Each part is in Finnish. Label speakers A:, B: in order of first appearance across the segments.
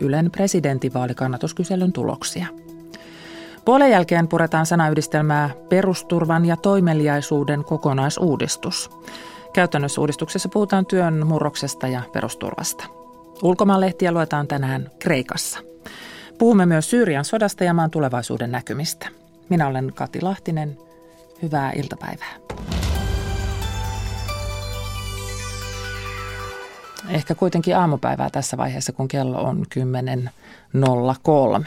A: Ylen presidentinvaalikannatuskyselyn tuloksia. Puolen jälkeen puretaan sanayhdistelmää perusturvan ja toimeliaisuuden kokonaisuudistus. Käytännössä uudistuksessa puhutaan työn murroksesta ja perusturvasta. Ulkomaanlehtiä luetaan tänään Kreikassa. Puhumme myös Syyrian sodasta ja maan tulevaisuuden näkymistä. Minä olen Kati Lahtinen. Hyvää iltapäivää. Ehkä kuitenkin aamupäivää tässä vaiheessa, kun kello on 10.03.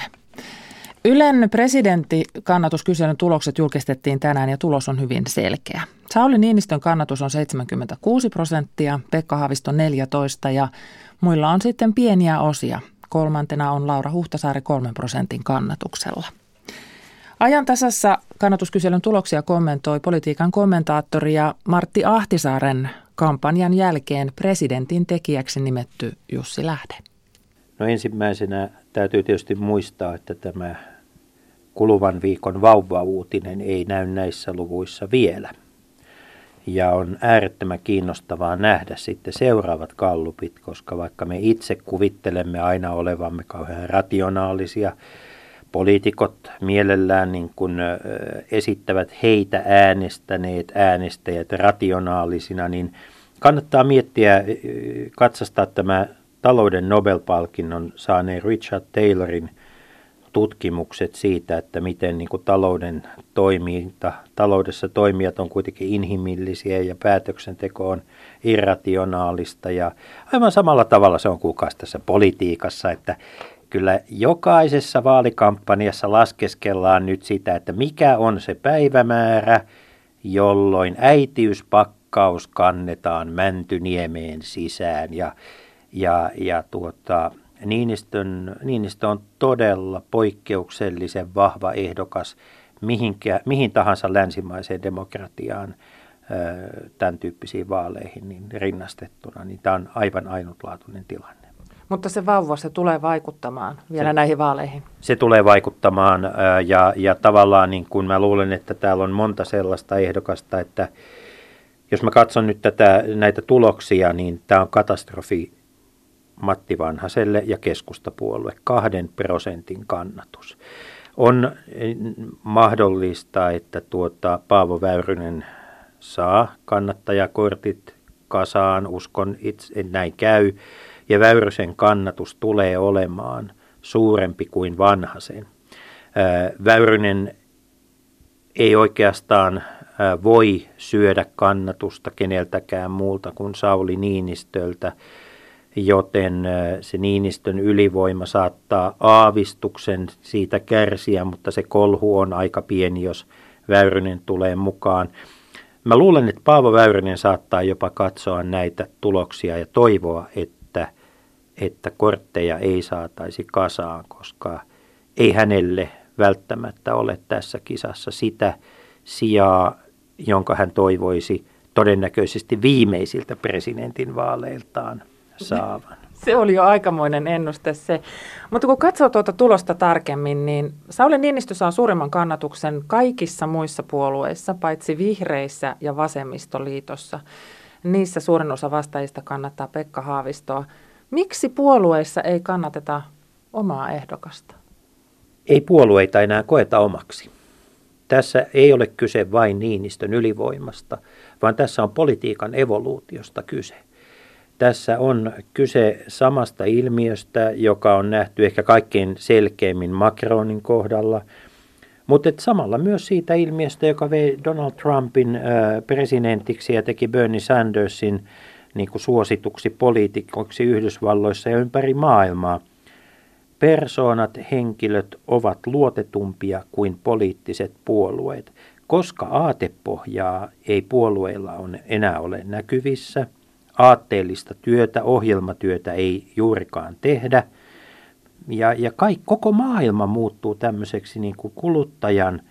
A: Ylen presidenttikannatuskyselyn tulokset julkistettiin tänään ja tulos on hyvin selkeä. Sauli Niinistön kannatus on 76 prosenttia, Pekka Haavisto 14 ja muilla on sitten pieniä osia. Kolmantena on Laura Huhtasaari 3 prosentin kannatuksella. Ajan tasassa kannatuskyselyn tuloksia kommentoi politiikan kommentaattori ja Martti Ahtisaaren kampanjan jälkeen presidentin tekijäksi nimetty Jussi Lähde.
B: No ensimmäisenä täytyy tietysti muistaa, että tämä kuluvan viikon vauva-uutinen ei näy näissä luvuissa vielä. Ja on äärettömän kiinnostavaa nähdä sitten seuraavat kallupit, koska vaikka me itse kuvittelemme aina olevamme kauhean rationaalisia, poliitikot mielellään niin kuin esittävät heitä äänestäneet äänestäjät rationaalisina, niin kannattaa miettiä, katsastaa tämä talouden Nobel-palkinnon saaneen Richard Taylorin tutkimukset siitä, että miten niin kuin talouden toiminta, taloudessa toimijat on kuitenkin inhimillisiä ja päätöksenteko on irrationaalista. Ja aivan samalla tavalla se on kukaan tässä politiikassa, että kyllä jokaisessa vaalikampanjassa laskeskellaan nyt sitä, että mikä on se päivämäärä, jolloin äitiyspakkaus kannetaan Mäntyniemeen sisään ja, ja, ja tuota, Niinistön, Niinistö on todella poikkeuksellisen vahva ehdokas mihinkä, mihin tahansa länsimaiseen demokratiaan tämän tyyppisiin vaaleihin niin rinnastettuna, niin tämä on aivan ainutlaatuinen tilanne.
A: Mutta se vauva, se tulee vaikuttamaan vielä se, näihin vaaleihin.
B: Se tulee vaikuttamaan ja, ja tavallaan niin kuin mä luulen, että täällä on monta sellaista ehdokasta, että jos mä katson nyt tätä, näitä tuloksia, niin tämä on katastrofi Matti Vanhaselle ja keskustapuolue, kahden prosentin kannatus. On mahdollista, että tuota Paavo Väyrynen saa kannattajakortit kasaan, uskon itse, että näin käy, ja Väyrysen kannatus tulee olemaan suurempi kuin Vanhasen. Väyrynen ei oikeastaan voi syödä kannatusta keneltäkään muulta kuin Sauli Niinistöltä, joten se Niinistön ylivoima saattaa aavistuksen siitä kärsiä, mutta se kolhu on aika pieni, jos Väyrynen tulee mukaan. Mä luulen, että Paavo Väyrynen saattaa jopa katsoa näitä tuloksia ja toivoa, että, että kortteja ei saataisi kasaan, koska ei hänelle välttämättä ole tässä kisassa sitä sijaa, jonka hän toivoisi todennäköisesti viimeisiltä presidentin vaaleiltaan saavan.
A: Se oli jo aikamoinen ennuste se. Mutta kun katsoo tuota tulosta tarkemmin, niin Sauli Niinistö saa suurimman kannatuksen kaikissa muissa puolueissa, paitsi vihreissä ja vasemmistoliitossa. Niissä suurin osa vastaajista kannattaa Pekka Haavistoa. Miksi puolueissa ei kannateta omaa ehdokasta?
B: Ei puolueita enää koeta omaksi. Tässä ei ole kyse vain Niinistön ylivoimasta, vaan tässä on politiikan evoluutiosta kyse. Tässä on kyse samasta ilmiöstä, joka on nähty ehkä kaikkein selkeimmin Macronin kohdalla, mutta samalla myös siitä ilmiöstä, joka vei Donald Trumpin äh, presidentiksi ja teki Bernie Sandersin niin kuin suosituksi poliitikoksi Yhdysvalloissa ja ympäri maailmaa. Persoonat, henkilöt ovat luotetumpia kuin poliittiset puolueet, koska aatepohjaa ei puolueilla on enää ole näkyvissä – aatteellista työtä, ohjelmatyötä ei juurikaan tehdä. Ja, ja kaikki, koko maailma muuttuu tämmöiseksi niin kuin kuluttajan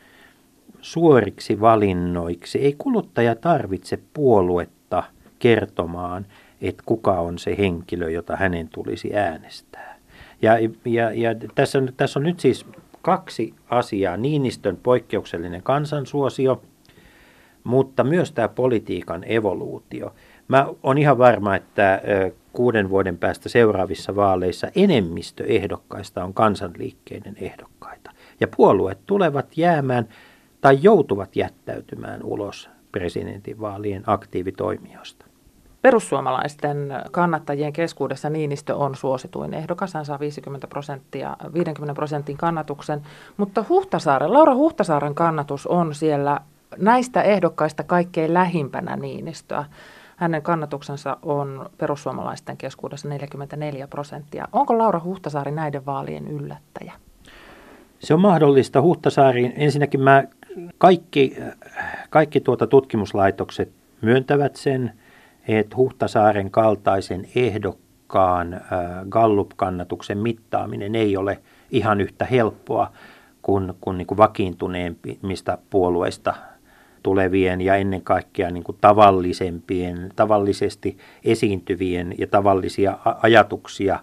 B: suoriksi valinnoiksi. Ei kuluttaja tarvitse puoluetta kertomaan, että kuka on se henkilö, jota hänen tulisi äänestää. Ja, ja, ja tässä, on, tässä on nyt siis kaksi asiaa. Niinistön poikkeuksellinen kansansuosio, mutta myös tämä politiikan evoluutio. Mä on ihan varma, että kuuden vuoden päästä seuraavissa vaaleissa enemmistö ehdokkaista on kansanliikkeiden ehdokkaita. Ja puolueet tulevat jäämään tai joutuvat jättäytymään ulos presidentinvaalien aktiivitoimijoista.
A: Perussuomalaisten kannattajien keskuudessa Niinistö on suosituin ehdokas. Hän saa 50 prosenttia, 50 prosentin kannatuksen, mutta Huhtasaaren, Laura Huhtasaaren kannatus on siellä näistä ehdokkaista kaikkein lähimpänä Niinistöä. Hänen kannatuksensa on perussuomalaisten keskuudessa 44 prosenttia. Onko Laura Huhtasaari näiden vaalien yllättäjä?
B: Se on mahdollista. Huhtasaariin ensinnäkin mä, kaikki, kaikki tuota tutkimuslaitokset myöntävät sen, että Huhtasaaren kaltaisen ehdokkaan Gallup-kannatuksen mittaaminen ei ole ihan yhtä helppoa kuin, kuin, niin kuin vakiintuneemmista puolueista tulevien ja ennen kaikkea niin kuin tavallisempien, tavallisesti esiintyvien ja tavallisia ajatuksia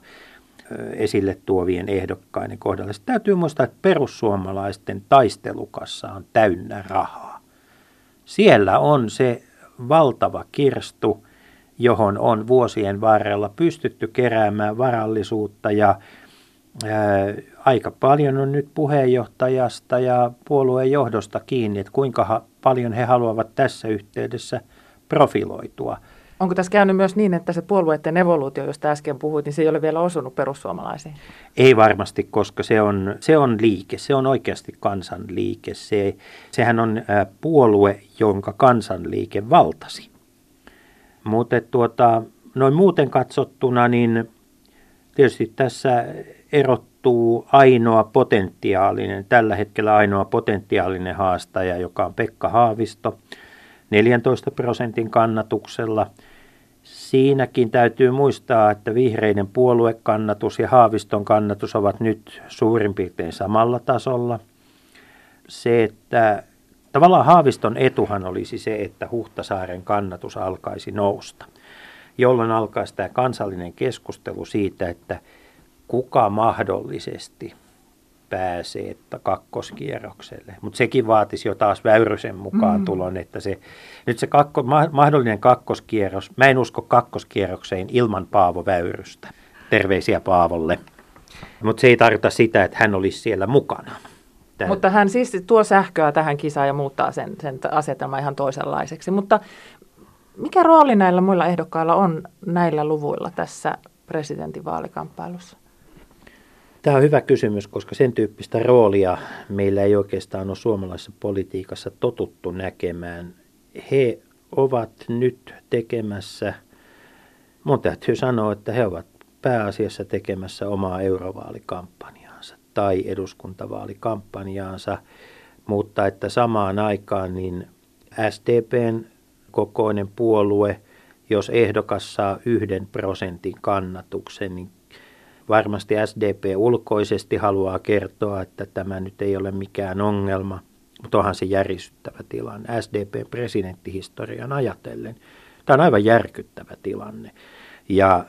B: esille tuovien ehdokkaiden kohdalla. Sitten täytyy muistaa, että perussuomalaisten taistelukassa on täynnä rahaa. Siellä on se valtava kirstu, johon on vuosien varrella pystytty keräämään varallisuutta ja ää, aika paljon on nyt puheenjohtajasta ja puolueen johdosta kiinni, että kuinka ha- paljon he haluavat tässä yhteydessä profiloitua.
A: Onko tässä käynyt myös niin, että se puolueiden evoluutio, josta äsken puhuit, niin se ei ole vielä osunut perussuomalaisiin?
B: Ei varmasti, koska se on, se on liike, se on oikeasti kansanliike. Se, sehän on puolue, jonka kansanliike valtasi. Mutta tuota, noin muuten katsottuna, niin tietysti tässä erottuu ainoa potentiaalinen, tällä hetkellä ainoa potentiaalinen haastaja, joka on Pekka Haavisto 14 prosentin kannatuksella. Siinäkin täytyy muistaa, että vihreiden puoluekannatus ja Haaviston kannatus ovat nyt suurin piirtein samalla tasolla. Se, että Tavallaan Haaviston etuhan olisi se, että Huhtasaaren kannatus alkaisi nousta, jolloin alkaisi tämä kansallinen keskustelu siitä, että kuka mahdollisesti pääsee kakkoskierrokselle. Mutta sekin vaatisi jo taas Väyrysen mukaan mm. tulon, että se, nyt se kakko, mahdollinen kakkoskierros, mä en usko kakkoskierrokseen ilman Paavo Väyrystä. Terveisiä Paavolle. Mutta se ei tarkoita sitä, että hän olisi siellä mukana.
A: Tämä. Mutta hän siis tuo sähköä tähän kisaan ja muuttaa sen, sen asetelman ihan toisenlaiseksi. Mutta mikä rooli näillä muilla ehdokkailla on näillä luvuilla tässä presidentinvaalikamppailussa?
B: Tämä on hyvä kysymys, koska sen tyyppistä roolia meillä ei oikeastaan ole suomalaisessa politiikassa totuttu näkemään. He ovat nyt tekemässä, mun täytyy sanoa, että he ovat pääasiassa tekemässä omaa eurovaalikampanjaa tai eduskuntavaalikampanjaansa, mutta että samaan aikaan niin SDPn kokoinen puolue, jos ehdokas saa yhden prosentin kannatuksen, niin varmasti SDP ulkoisesti haluaa kertoa, että tämä nyt ei ole mikään ongelma, mutta onhan se järisyttävä tilanne SDPn presidenttihistorian ajatellen. Tämä on aivan järkyttävä tilanne. Ja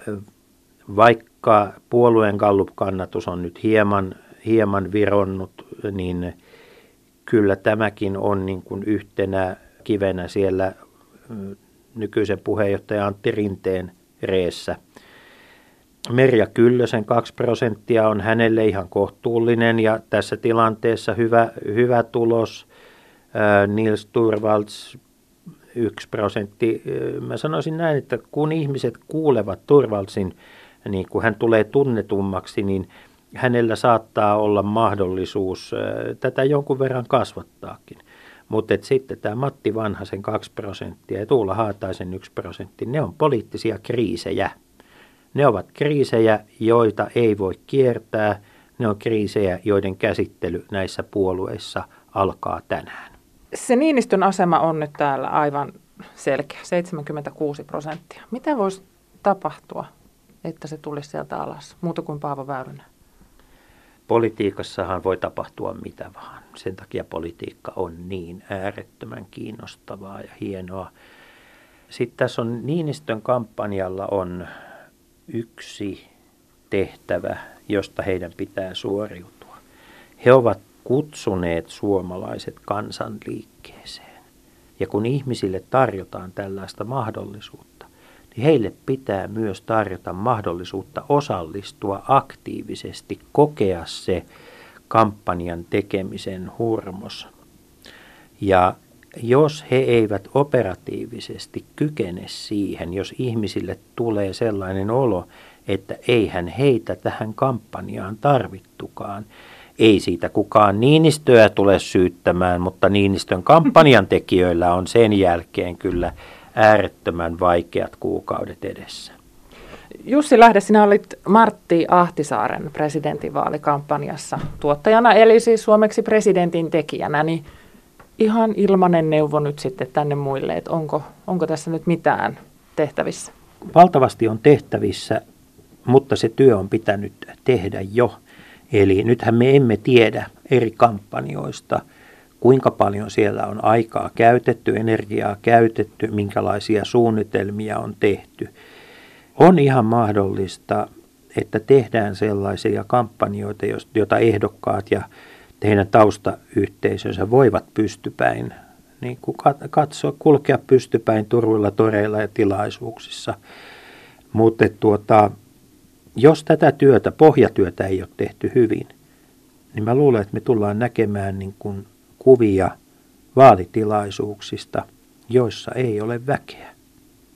B: vaikka puolueen Gallup-kannatus on nyt hieman hieman vironnut, niin kyllä tämäkin on niin kuin yhtenä kivenä siellä nykyisen puheenjohtaja Antti Rinteen reessä. Merja Kyllösen 2 prosenttia on hänelle ihan kohtuullinen ja tässä tilanteessa hyvä, hyvä tulos. Nils Turvalds 1 prosentti. Mä sanoisin näin, että kun ihmiset kuulevat Turvaldsin, niin kun hän tulee tunnetummaksi, niin – hänellä saattaa olla mahdollisuus tätä jonkun verran kasvattaakin. Mutta sitten tämä Matti Vanhasen 2 prosenttia ja Tuula Haataisen 1 prosentti, ne on poliittisia kriisejä. Ne ovat kriisejä, joita ei voi kiertää. Ne on kriisejä, joiden käsittely näissä puolueissa alkaa tänään.
A: Se Niinistön asema on nyt täällä aivan selkeä, 76 prosenttia. Mitä voisi tapahtua, että se tulisi sieltä alas, muuta kuin Paavo Väyrynen?
B: Politiikassahan voi tapahtua mitä vaan. Sen takia politiikka on niin äärettömän kiinnostavaa ja hienoa. Sitten tässä on Niinistön kampanjalla on yksi tehtävä, josta heidän pitää suoriutua. He ovat kutsuneet suomalaiset kansanliikkeeseen. Ja kun ihmisille tarjotaan tällaista mahdollisuutta, niin heille pitää myös tarjota mahdollisuutta osallistua aktiivisesti, kokea se kampanjan tekemisen hurmos. Ja jos he eivät operatiivisesti kykene siihen, jos ihmisille tulee sellainen olo, että eihän heitä tähän kampanjaan tarvittukaan, ei siitä kukaan Niinistöä tule syyttämään, mutta Niinistön kampanjan tekijöillä on sen jälkeen kyllä äärettömän vaikeat kuukaudet edessä.
A: Jussi Lähde, sinä olit Martti Ahtisaaren presidentinvaalikampanjassa tuottajana, eli siis suomeksi presidentin tekijänä, niin ihan ilmanen neuvo nyt sitten tänne muille, että onko, onko tässä nyt mitään tehtävissä?
B: Valtavasti on tehtävissä, mutta se työ on pitänyt tehdä jo. Eli nythän me emme tiedä eri kampanjoista, kuinka paljon siellä on aikaa käytetty, energiaa käytetty, minkälaisia suunnitelmia on tehty. On ihan mahdollista, että tehdään sellaisia kampanjoita, joita ehdokkaat ja heidän taustayhteisönsä voivat pystypäin niin kuin katsoa, kulkea pystypäin turuilla, toreilla ja tilaisuuksissa. Mutta tuota, jos tätä työtä, pohjatyötä ei ole tehty hyvin, niin mä luulen, että me tullaan näkemään niin kuin kuvia vaalitilaisuuksista, joissa ei ole väkeä.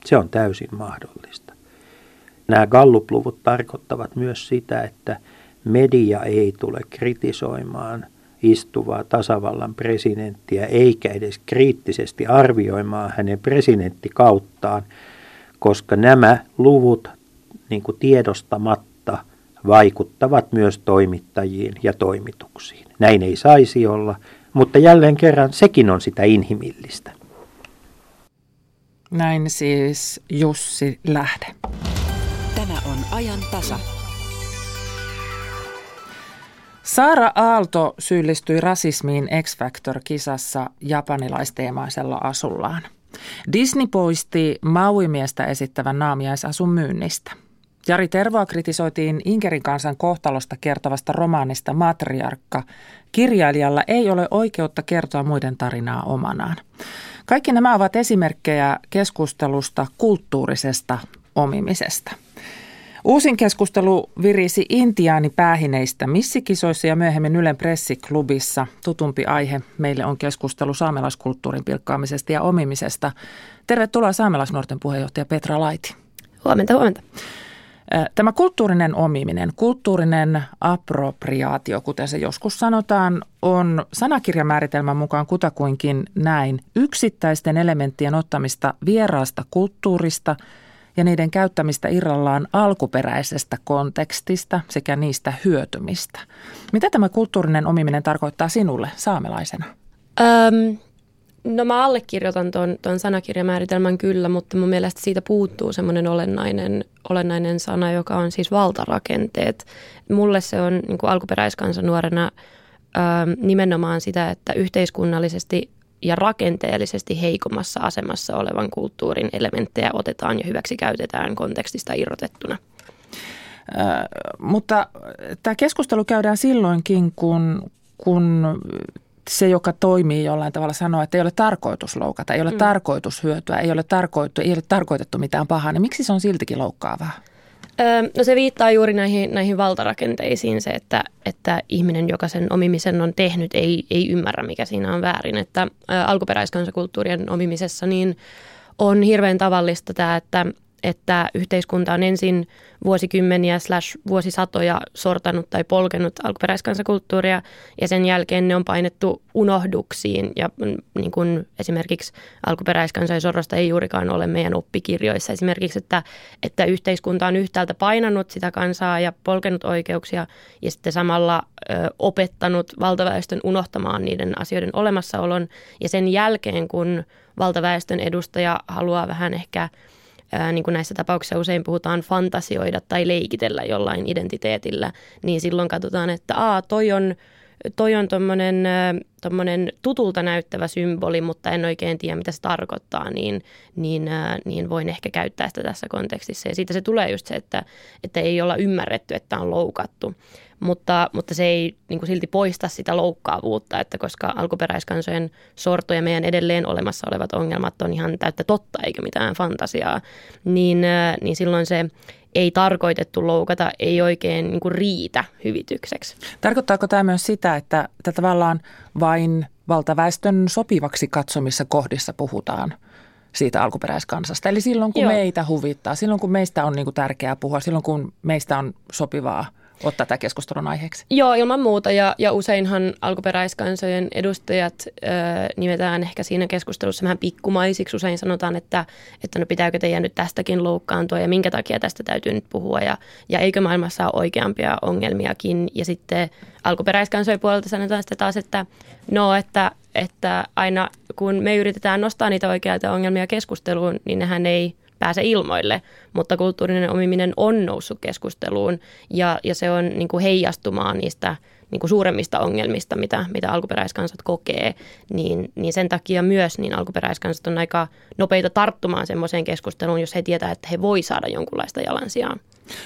B: Se on täysin mahdollista. Nämä gallupluvut tarkoittavat myös sitä, että media ei tule kritisoimaan istuvaa tasavallan presidenttiä eikä edes kriittisesti arvioimaan hänen presidenttikauttaan, koska nämä luvut niin kuin tiedostamatta vaikuttavat myös toimittajiin ja toimituksiin. Näin ei saisi olla, mutta jälleen kerran sekin on sitä inhimillistä.
A: Näin siis Jussi Lähde.
C: Tämä on ajan tasa.
A: Saara Aalto syyllistyi rasismiin X Factor-kisassa japanilaisteemaisella asullaan. Disney poisti Maui-miestä esittävän naamiaisasun myynnistä. Jari Tervoa kritisoitiin Inkerin kansan kohtalosta kertovasta romaanista Matriarkka. Kirjailijalla ei ole oikeutta kertoa muiden tarinaa omanaan. Kaikki nämä ovat esimerkkejä keskustelusta kulttuurisesta omimisesta. Uusin keskustelu virisi intiaani päähineistä missikisoissa ja myöhemmin Ylen pressiklubissa. Tutumpi aihe meille on keskustelu saamelaiskulttuurin pilkkaamisesta ja omimisesta. Tervetuloa saamelaisnuorten puheenjohtaja Petra Laiti.
D: Huomenta, huomenta.
A: Tämä kulttuurinen omiminen, kulttuurinen appropriaatio, kuten se joskus sanotaan, on sanakirjamääritelmän mukaan kutakuinkin näin yksittäisten elementtien ottamista vieraasta kulttuurista ja niiden käyttämistä irrallaan alkuperäisestä kontekstista sekä niistä hyötymistä. Mitä tämä kulttuurinen omiminen tarkoittaa sinulle saamelaisena?
D: Öm, No mä allekirjoitan tuon, ton sanakirjamääritelmän kyllä, mutta mun mielestä siitä puuttuu semmoinen olennainen, olennainen sana, joka on siis valtarakenteet. Mulle se on niin kuin alkuperäiskansan nuorena ö, nimenomaan sitä, että yhteiskunnallisesti ja rakenteellisesti heikommassa asemassa olevan kulttuurin elementtejä otetaan ja hyväksi käytetään kontekstista irrotettuna.
A: Ö, mutta tämä keskustelu käydään silloinkin, kun, kun se, joka toimii jollain tavalla, sanoo, että ei ole tarkoitus loukata, ei ole mm. tarkoitus hyötyä, ei ole, tarkoitettu, ei ole tarkoitettu mitään pahaa, niin miksi se on siltikin loukkaavaa?
D: Öö, no se viittaa juuri näihin, näihin valtarakenteisiin se, että, että ihminen, joka sen omimisen on tehnyt, ei, ei ymmärrä, mikä siinä on väärin. Että ä, alkuperäiskansakulttuurien omimisessa niin on hirveän tavallista tämä, että että yhteiskunta on ensin vuosikymmeniä slash vuosisatoja sortanut tai polkenut alkuperäiskansakulttuuria ja sen jälkeen ne on painettu unohduksiin. Ja mm, niin kuin esimerkiksi alkuperäiskansojen sorrosta ei juurikaan ole meidän oppikirjoissa. Esimerkiksi, että, että yhteiskunta on yhtäältä painanut sitä kansaa ja polkenut oikeuksia ja sitten samalla ö, opettanut valtaväestön unohtamaan niiden asioiden olemassaolon. Ja sen jälkeen kun valtaväestön edustaja haluaa vähän ehkä ää, niin kuin näissä tapauksissa usein puhutaan fantasioida tai leikitellä jollain identiteetillä, niin silloin katsotaan, että aa, toi on toi on tommonen, tommonen tutulta näyttävä symboli, mutta en oikein tiedä, mitä se tarkoittaa, niin, niin, niin voin ehkä käyttää sitä tässä kontekstissa. Ja siitä se tulee just se, että, että ei olla ymmärretty, että on loukattu. mutta, mutta se ei niin kuin silti poista sitä loukkaavuutta, että koska alkuperäiskansojen sorto ja meidän edelleen olemassa olevat ongelmat on ihan täyttä totta eikä mitään fantasiaa, niin, niin silloin se ei tarkoitettu loukata ei oikein niin kuin riitä hyvitykseksi.
A: Tarkoittaako tämä myös sitä, että, että tavallaan vain valtaväestön sopivaksi katsomissa kohdissa puhutaan siitä alkuperäiskansasta? Eli silloin kun Joo. meitä huvittaa, silloin kun meistä on niin kuin tärkeää puhua, silloin kun meistä on sopivaa – ottaa tämä keskustelun aiheeksi?
D: Joo, ilman muuta. Ja, ja useinhan alkuperäiskansojen edustajat ö, nimetään ehkä siinä keskustelussa vähän pikkumaisiksi. Usein sanotaan, että, että no pitääkö teidän nyt tästäkin loukkaantua ja minkä takia tästä täytyy nyt puhua. Ja, ja eikö maailmassa ole oikeampia ongelmiakin. Ja sitten alkuperäiskansojen puolelta sanotaan sitten taas, että no, että, että aina kun me yritetään nostaa niitä oikeita ongelmia keskusteluun, niin nehän ei – pääse ilmoille, mutta kulttuurinen omiminen on noussut keskusteluun ja, ja se on niin kuin heijastumaan niistä niin kuin suuremmista ongelmista, mitä, mitä alkuperäiskansat kokee, niin, niin sen takia myös niin alkuperäiskansat on aika nopeita tarttumaan semmoiseen keskusteluun, jos he tietää, että he voi saada jonkunlaista jalansijaa.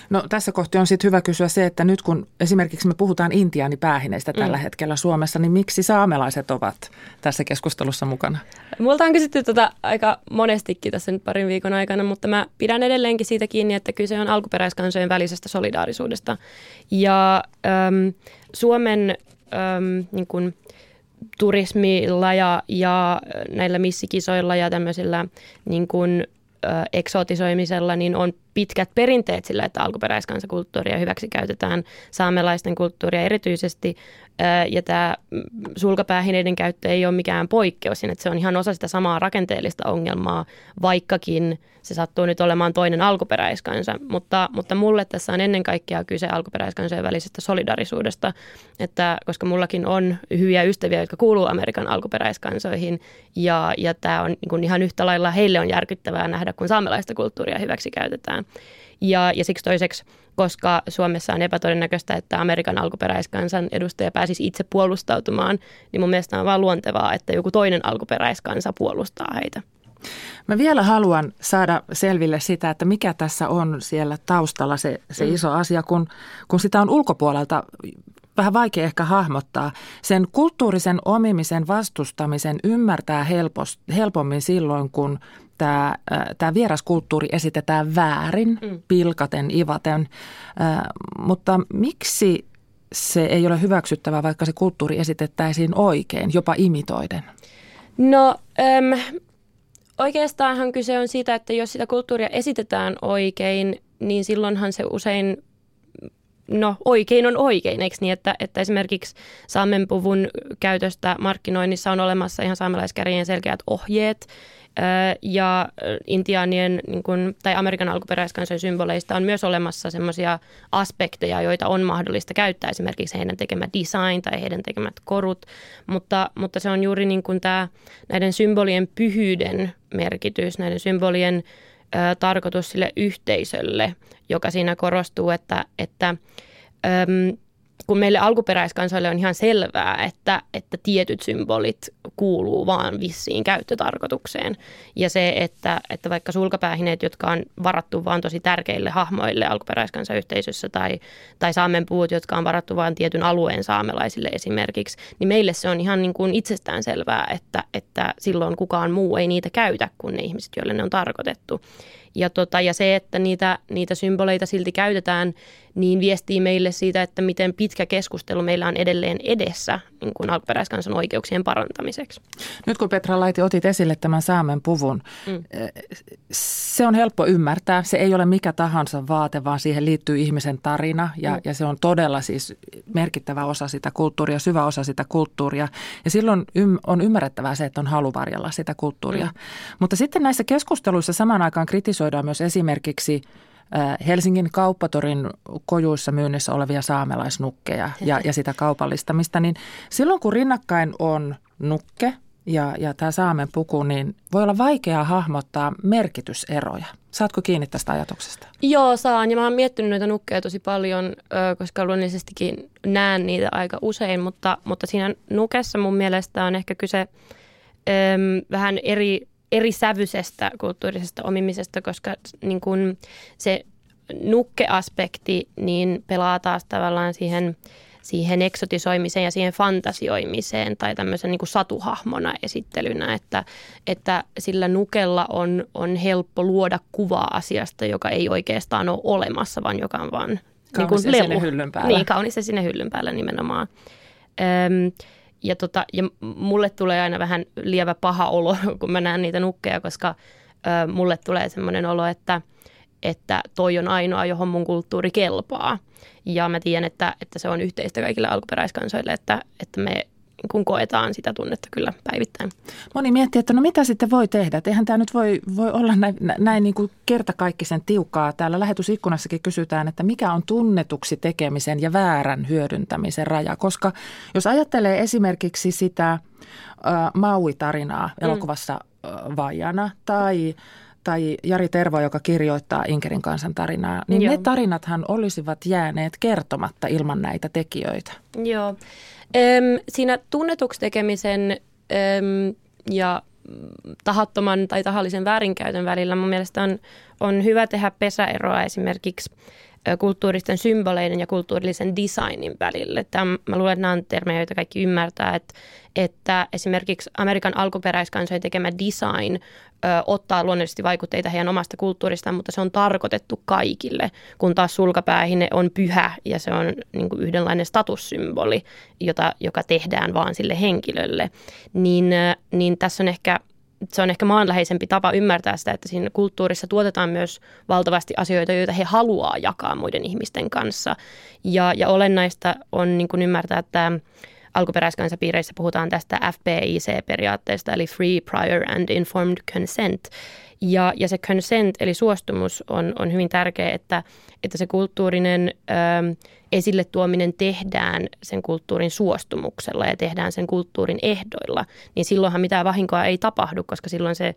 A: No tässä kohti on sitten hyvä kysyä se, että nyt kun esimerkiksi me puhutaan intiaanipäähineistä tällä mm. hetkellä Suomessa, niin miksi saamelaiset ovat tässä keskustelussa mukana?
D: Multa on kysytty tätä aika monestikin tässä nyt parin viikon aikana, mutta mä pidän edelleenkin siitä kiinni, että kyse on alkuperäiskansojen välisestä solidaarisuudesta. Ja äm, Suomen äm, niin kun, turismilla ja, ja näillä missikisoilla ja tämmöisillä niin kun, eksotisoimisella niin on pitkät perinteet sillä, että alkuperäiskansakulttuuria hyväksi käytetään saamelaisten kulttuuria erityisesti. Ja tämä sulkapäähineiden käyttö ei ole mikään poikkeus, että se on ihan osa sitä samaa rakenteellista ongelmaa, vaikkakin se sattuu nyt olemaan toinen alkuperäiskansa. Mutta, mutta mulle tässä on ennen kaikkea kyse alkuperäiskansojen välisestä solidarisuudesta, että koska mullakin on hyviä ystäviä, jotka kuuluu Amerikan alkuperäiskansoihin, ja, ja tämä on niin ihan yhtä lailla heille on järkyttävää nähdä, kun saamelaista kulttuuria hyväksi käytetään. Ja, ja siksi toiseksi, koska Suomessa on epätodennäköistä, että Amerikan alkuperäiskansan edustaja pääsisi itse puolustautumaan, niin mun mielestä on vaan luontevaa, että joku toinen alkuperäiskansa puolustaa heitä.
A: Mä vielä haluan saada selville sitä, että mikä tässä on siellä taustalla se, se mm. iso asia, kun, kun sitä on ulkopuolelta vähän vaikea ehkä hahmottaa. Sen kulttuurisen omimisen vastustamisen ymmärtää helpost, helpommin silloin, kun tämä, tämä vieraskulttuuri esitetään väärin, mm. pilkaten, ivaten. Mutta miksi se ei ole hyväksyttävää, vaikka se kulttuuri esitettäisiin oikein, jopa imitoiden?
D: No, äm, oikeastaanhan kyse on siitä, että jos sitä kulttuuria esitetään oikein, niin silloinhan se usein no oikein on oikein, eikö niin, että, että esimerkiksi saamenpuvun käytöstä markkinoinnissa on olemassa ihan saamelaiskärjen selkeät ohjeet, ja intiaanien niin kuin, tai Amerikan alkuperäiskansojen symboleista on myös olemassa sellaisia aspekteja, joita on mahdollista käyttää, esimerkiksi heidän tekemä design tai heidän tekemät korut, mutta, mutta se on juuri niin kuin tämä, näiden symbolien pyhyyden merkitys, näiden symbolien tarkoitus sille yhteisölle, joka siinä korostuu, että, että ö, kun meille alkuperäiskansoille on ihan selvää, että, että tietyt symbolit kuuluu vaan vissiin käyttötarkoitukseen. Ja se, että, että vaikka sulkapäähineet, jotka on varattu vaan tosi tärkeille hahmoille alkuperäiskansayhteisössä tai, tai saamenpuut, jotka on varattu vain tietyn alueen saamelaisille esimerkiksi, niin meille se on ihan niin kuin itsestään selvää, että, että silloin kukaan muu ei niitä käytä kuin ne ihmiset, joille ne on tarkoitettu. Ja, tota, ja se, että niitä, niitä symboleita silti käytetään, niin viestii meille siitä, että miten pitkä keskustelu meillä on edelleen edessä niin kuin alkuperäiskansan oikeuksien parantamiseksi.
A: Nyt kun Petra Laiti otit esille tämän saamen puvun, mm. Eh, se on helppo ymmärtää. Se ei ole mikä tahansa vaate, vaan siihen liittyy ihmisen tarina ja, mm. ja se on todella siis merkittävä osa sitä kulttuuria, syvä osa sitä kulttuuria. Ja silloin on ymmärrettävää se, että on halu varjella sitä kulttuuria. Mm. Mutta sitten näissä keskusteluissa samaan aikaan kritisoidaan myös esimerkiksi – Helsingin kauppatorin kojuissa myynnissä olevia saamelaisnukkeja ja, ja sitä kaupallistamista, niin silloin kun rinnakkain on nukke ja, ja tämä saamen puku, niin voi olla vaikeaa hahmottaa merkityseroja. Saatko kiinni tästä ajatuksesta?
D: Joo, saan. Ja mä oon miettinyt noita nukkeja tosi paljon, koska luonnollisestikin näen niitä aika usein, mutta, mutta siinä nukessa mun mielestä on ehkä kyse vähän eri eri sävyisestä kulttuurisesta omimisesta, koska niin kun se nukkeaspekti niin pelaa taas tavallaan siihen, siihen eksotisoimiseen ja siihen fantasioimiseen tai tämmöisen niin kuin satuhahmona esittelynä, että, että sillä nukella on, on helppo luoda kuvaa asiasta, joka ei oikeastaan ole olemassa, vaan joka on vaan
A: kaunis niin kuin sinne hyllyn päällä.
D: Niin, kaunis sinne hyllyn päällä nimenomaan. Öm, ja, tota, ja mulle tulee aina vähän lievä paha olo, kun mä näen niitä nukkeja, koska ö, mulle tulee semmoinen olo, että, että toi on ainoa, johon mun kulttuuri kelpaa. Ja mä tiedän, että, että se on yhteistä kaikille alkuperäiskansoille, että, että me kun koetaan sitä tunnetta kyllä päivittäin.
A: Moni miettii, että no mitä sitten voi tehdä? Et eihän tämä nyt voi, voi olla näin, näin niin kuin kertakaikkisen tiukkaa. Täällä lähetysikkunassakin kysytään, että mikä on tunnetuksi tekemisen ja väärän hyödyntämisen raja. Koska jos ajattelee esimerkiksi sitä uh, Maui-tarinaa mm. elokuvassa uh, Vajana tai tai Jari Tervo, joka kirjoittaa Inkerin kansan tarinaa, niin Joo. ne tarinathan olisivat jääneet kertomatta ilman näitä tekijöitä.
D: Joo. Öm, siinä tunnetuksi tekemisen öm, ja tahattoman tai tahallisen väärinkäytön välillä mun mielestä on, on hyvä tehdä pesäeroa esimerkiksi kulttuuristen symboleiden ja kulttuurillisen designin välille. Tämä, mä luulen, että nämä on termejä, joita kaikki ymmärtää, että, että esimerkiksi Amerikan alkuperäiskansojen tekemä design ö, ottaa luonnollisesti vaikutteita heidän omasta kulttuuristaan, mutta se on tarkoitettu kaikille, kun taas sulkapäähine on pyhä ja se on niin kuin yhdenlainen statussymboli, jota, joka tehdään vaan sille henkilölle. Niin, niin tässä on ehkä se on ehkä maanläheisempi tapa ymmärtää sitä, että siinä kulttuurissa tuotetaan myös valtavasti asioita, joita he haluaa jakaa muiden ihmisten kanssa. Ja, ja olennaista on niin kuin ymmärtää, että alkuperäiskansapiireissä puhutaan tästä FPIC-periaatteesta, eli Free, Prior and Informed Consent. Ja, ja se consent, eli suostumus, on, on hyvin tärkeä, että, että se kulttuurinen ö, esille tuominen tehdään sen kulttuurin suostumuksella ja tehdään sen kulttuurin ehdoilla, niin silloinhan mitään vahinkoa ei tapahdu, koska silloin se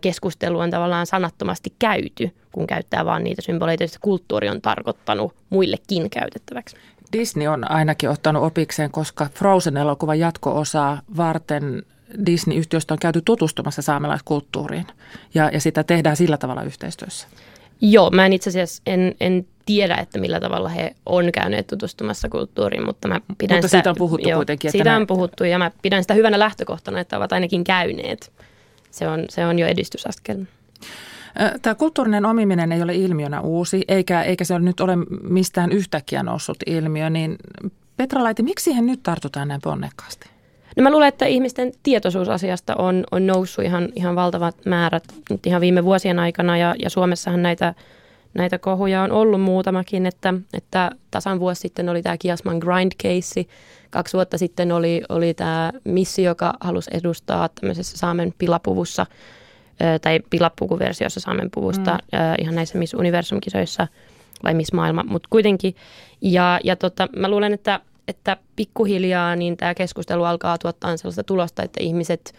D: keskustelu on tavallaan sanattomasti käyty, kun käyttää vain niitä symboleita, joista kulttuuri on tarkoittanut muillekin käytettäväksi.
A: Disney on ainakin ottanut opikseen, koska Frozen-elokuvan jatko-osaa varten Disney-yhtiöstä on käyty tutustumassa saamelaiskulttuuriin ja, ja sitä tehdään sillä tavalla yhteistyössä.
D: Joo, mä en itse asiassa en, en tiedä, että millä tavalla he on käyneet tutustumassa kulttuuriin, mutta mä pidän
A: mutta
D: sitä,
A: siitä on puhuttu
D: joo,
A: kuitenkin.
D: Että siitä nä- on puhuttu ja mä pidän sitä hyvänä lähtökohtana, että ovat ainakin käyneet. Se on, se on jo edistysaskel.
A: Tämä kulttuurinen omiminen ei ole ilmiönä uusi, eikä, eikä se ole nyt ole mistään yhtäkkiä noussut ilmiö, niin Petra Laiti, miksi siihen nyt tartutaan näin ponnekkaasti?
D: No mä luulen, että ihmisten tietoisuus asiasta on, on noussut ihan, ihan valtavat määrät nyt ihan viime vuosien aikana ja, ja Suomessahan näitä, näitä kohuja on ollut muutamakin, että, että tasan vuosi sitten oli tämä Kiasman Grind case, kaksi vuotta sitten oli, oli tämä missi, joka halusi edustaa tämmöisessä Saamen pilapuvussa tai pilapukuversiossa Saamen puvusta mm. ihan näissä Miss Universum-kisoissa vai Miss Maailma, mutta kuitenkin. Ja, ja tota, mä luulen, että että pikkuhiljaa niin tämä keskustelu alkaa tuottaa sellaista tulosta, että ihmiset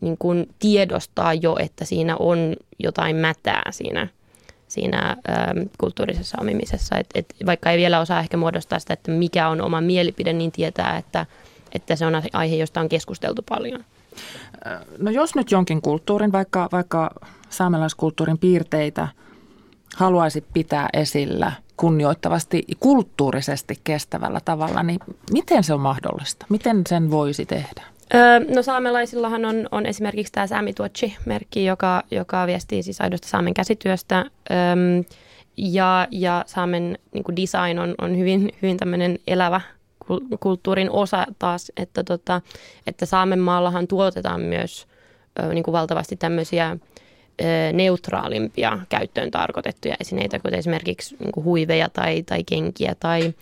D: niin kuin tiedostaa jo, että siinä on jotain mätää siinä, siinä ähm, kulttuurisessa omimisessa. Et, et, vaikka ei vielä osaa ehkä muodostaa sitä, että mikä on oma mielipide, niin tietää, että, että se on aihe, josta on keskusteltu paljon.
A: No jos nyt jonkin kulttuurin, vaikka, vaikka saamelaiskulttuurin piirteitä haluaisi pitää esillä – kunnioittavasti, kulttuurisesti kestävällä tavalla, niin miten se on mahdollista? Miten sen voisi tehdä?
D: Öö, no saamelaisillahan on, on esimerkiksi tämä Saamituotsi-merkki, joka, joka viestii siis aidosta saamen käsityöstä. Öö, ja, ja saamen niin design on, on hyvin, hyvin tämmöinen elävä kulttuurin osa taas, että, tota, että Saamenmaallahan tuotetaan myös ö, niin kuin valtavasti tämmöisiä neutraalimpia käyttöön tarkoitettuja esineitä, kuten esimerkiksi niin kuin huiveja tai, tai kenkiä tai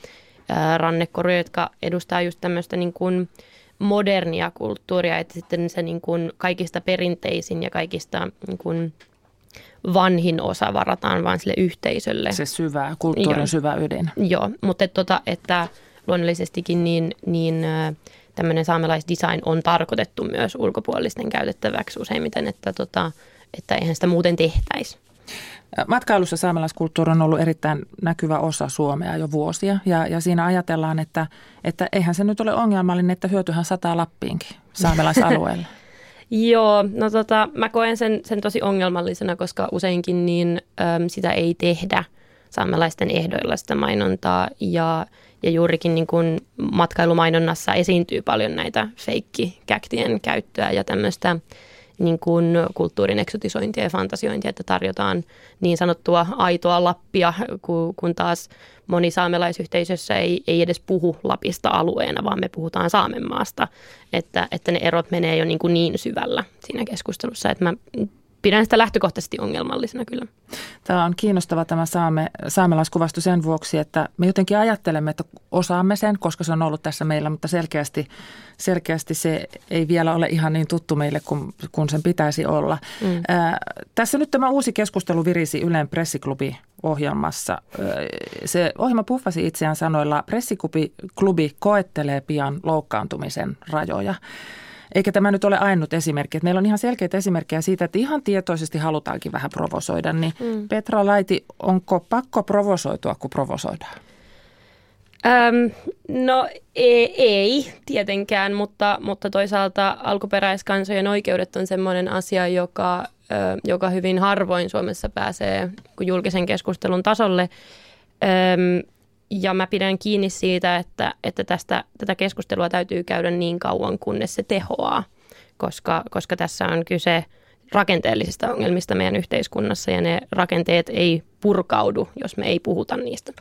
D: rannekoruja, jotka edustaa just tämmöistä niin kuin modernia kulttuuria, että sitten se niin kuin kaikista perinteisin ja kaikista niin kuin vanhin osa varataan vain sille yhteisölle.
A: Se syvä, kulttuurin Joo. syvä ydin.
D: Joo, mutta että, tota, että luonnollisestikin niin, niin tämmöinen saamelaisdesign on tarkoitettu myös ulkopuolisten käytettäväksi useimmiten, että tota, että eihän sitä muuten tehtäisi.
A: Matkailussa saamelaiskulttuuri on ollut erittäin näkyvä osa Suomea jo vuosia ja, ja siinä ajatellaan, että, että eihän se nyt ole ongelmallinen, että hyötyhän sataa Lappiinkin saamelaisalueelle.
D: Joo, no tota, mä koen sen, sen tosi ongelmallisena, koska useinkin niin äm, sitä ei tehdä saamelaisten ehdoilla sitä mainontaa ja, ja juurikin niin kuin matkailumainonnassa esiintyy paljon näitä feikkikäktien käyttöä ja tämmöistä niin kuin kulttuurin eksotisointia ja fantasiointia, että tarjotaan niin sanottua aitoa Lappia, kun, taas moni saamelaisyhteisössä ei, ei edes puhu Lapista alueena, vaan me puhutaan Saamenmaasta, että, että ne erot menee jo niin, kuin niin syvällä siinä keskustelussa, että mä pidän sitä lähtökohtaisesti ongelmallisena kyllä.
A: Tämä on kiinnostava tämä saame, saamelaiskuvasto sen vuoksi, että me jotenkin ajattelemme, että osaamme sen, koska se on ollut tässä meillä, mutta selkeästi, selkeästi se ei vielä ole ihan niin tuttu meille kuin, kuin sen pitäisi olla. Mm. Ää, tässä nyt tämä uusi keskustelu virisi Ylen pressiklubi ohjelmassa. Se ohjelma puffasi itseään sanoilla, pressiklubi koettelee pian loukkaantumisen rajoja. Eikä tämä nyt ole ainut esimerkki. Että meillä on ihan selkeitä esimerkkejä siitä, että ihan tietoisesti halutaankin vähän provosoida. Niin mm. Petra Laiti, onko pakko provosoitua, kun provosoidaan?
D: Öm, no ei, ei tietenkään, mutta, mutta toisaalta alkuperäiskansojen oikeudet on sellainen asia, joka, ö, joka hyvin harvoin Suomessa pääsee julkisen keskustelun tasolle. Öm, ja mä pidän kiinni siitä, että, että tästä, tätä keskustelua täytyy käydä niin kauan, kunnes se tehoaa, koska, koska tässä on kyse rakenteellisista ongelmista meidän yhteiskunnassa ja ne rakenteet ei purkaudu, jos me ei puhuta niistä.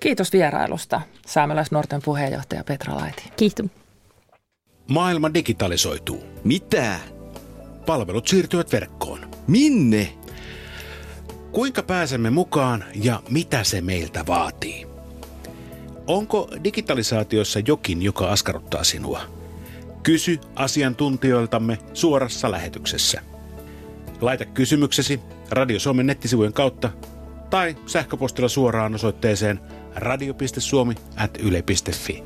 A: Kiitos vierailusta, saamelaisnuorten puheenjohtaja Petra Laiti.
D: Kiitos.
E: Maailma digitalisoituu.
F: Mitä?
E: Palvelut siirtyvät verkkoon.
F: Minne?
E: Kuinka pääsemme mukaan ja mitä se meiltä vaatii? Onko digitalisaatiossa jokin, joka askarruttaa sinua? Kysy asiantuntijoiltamme suorassa lähetyksessä. Laita kysymyksesi Radio Suomen nettisivujen kautta tai sähköpostilla suoraan osoitteeseen radio.suomi.yle.fi.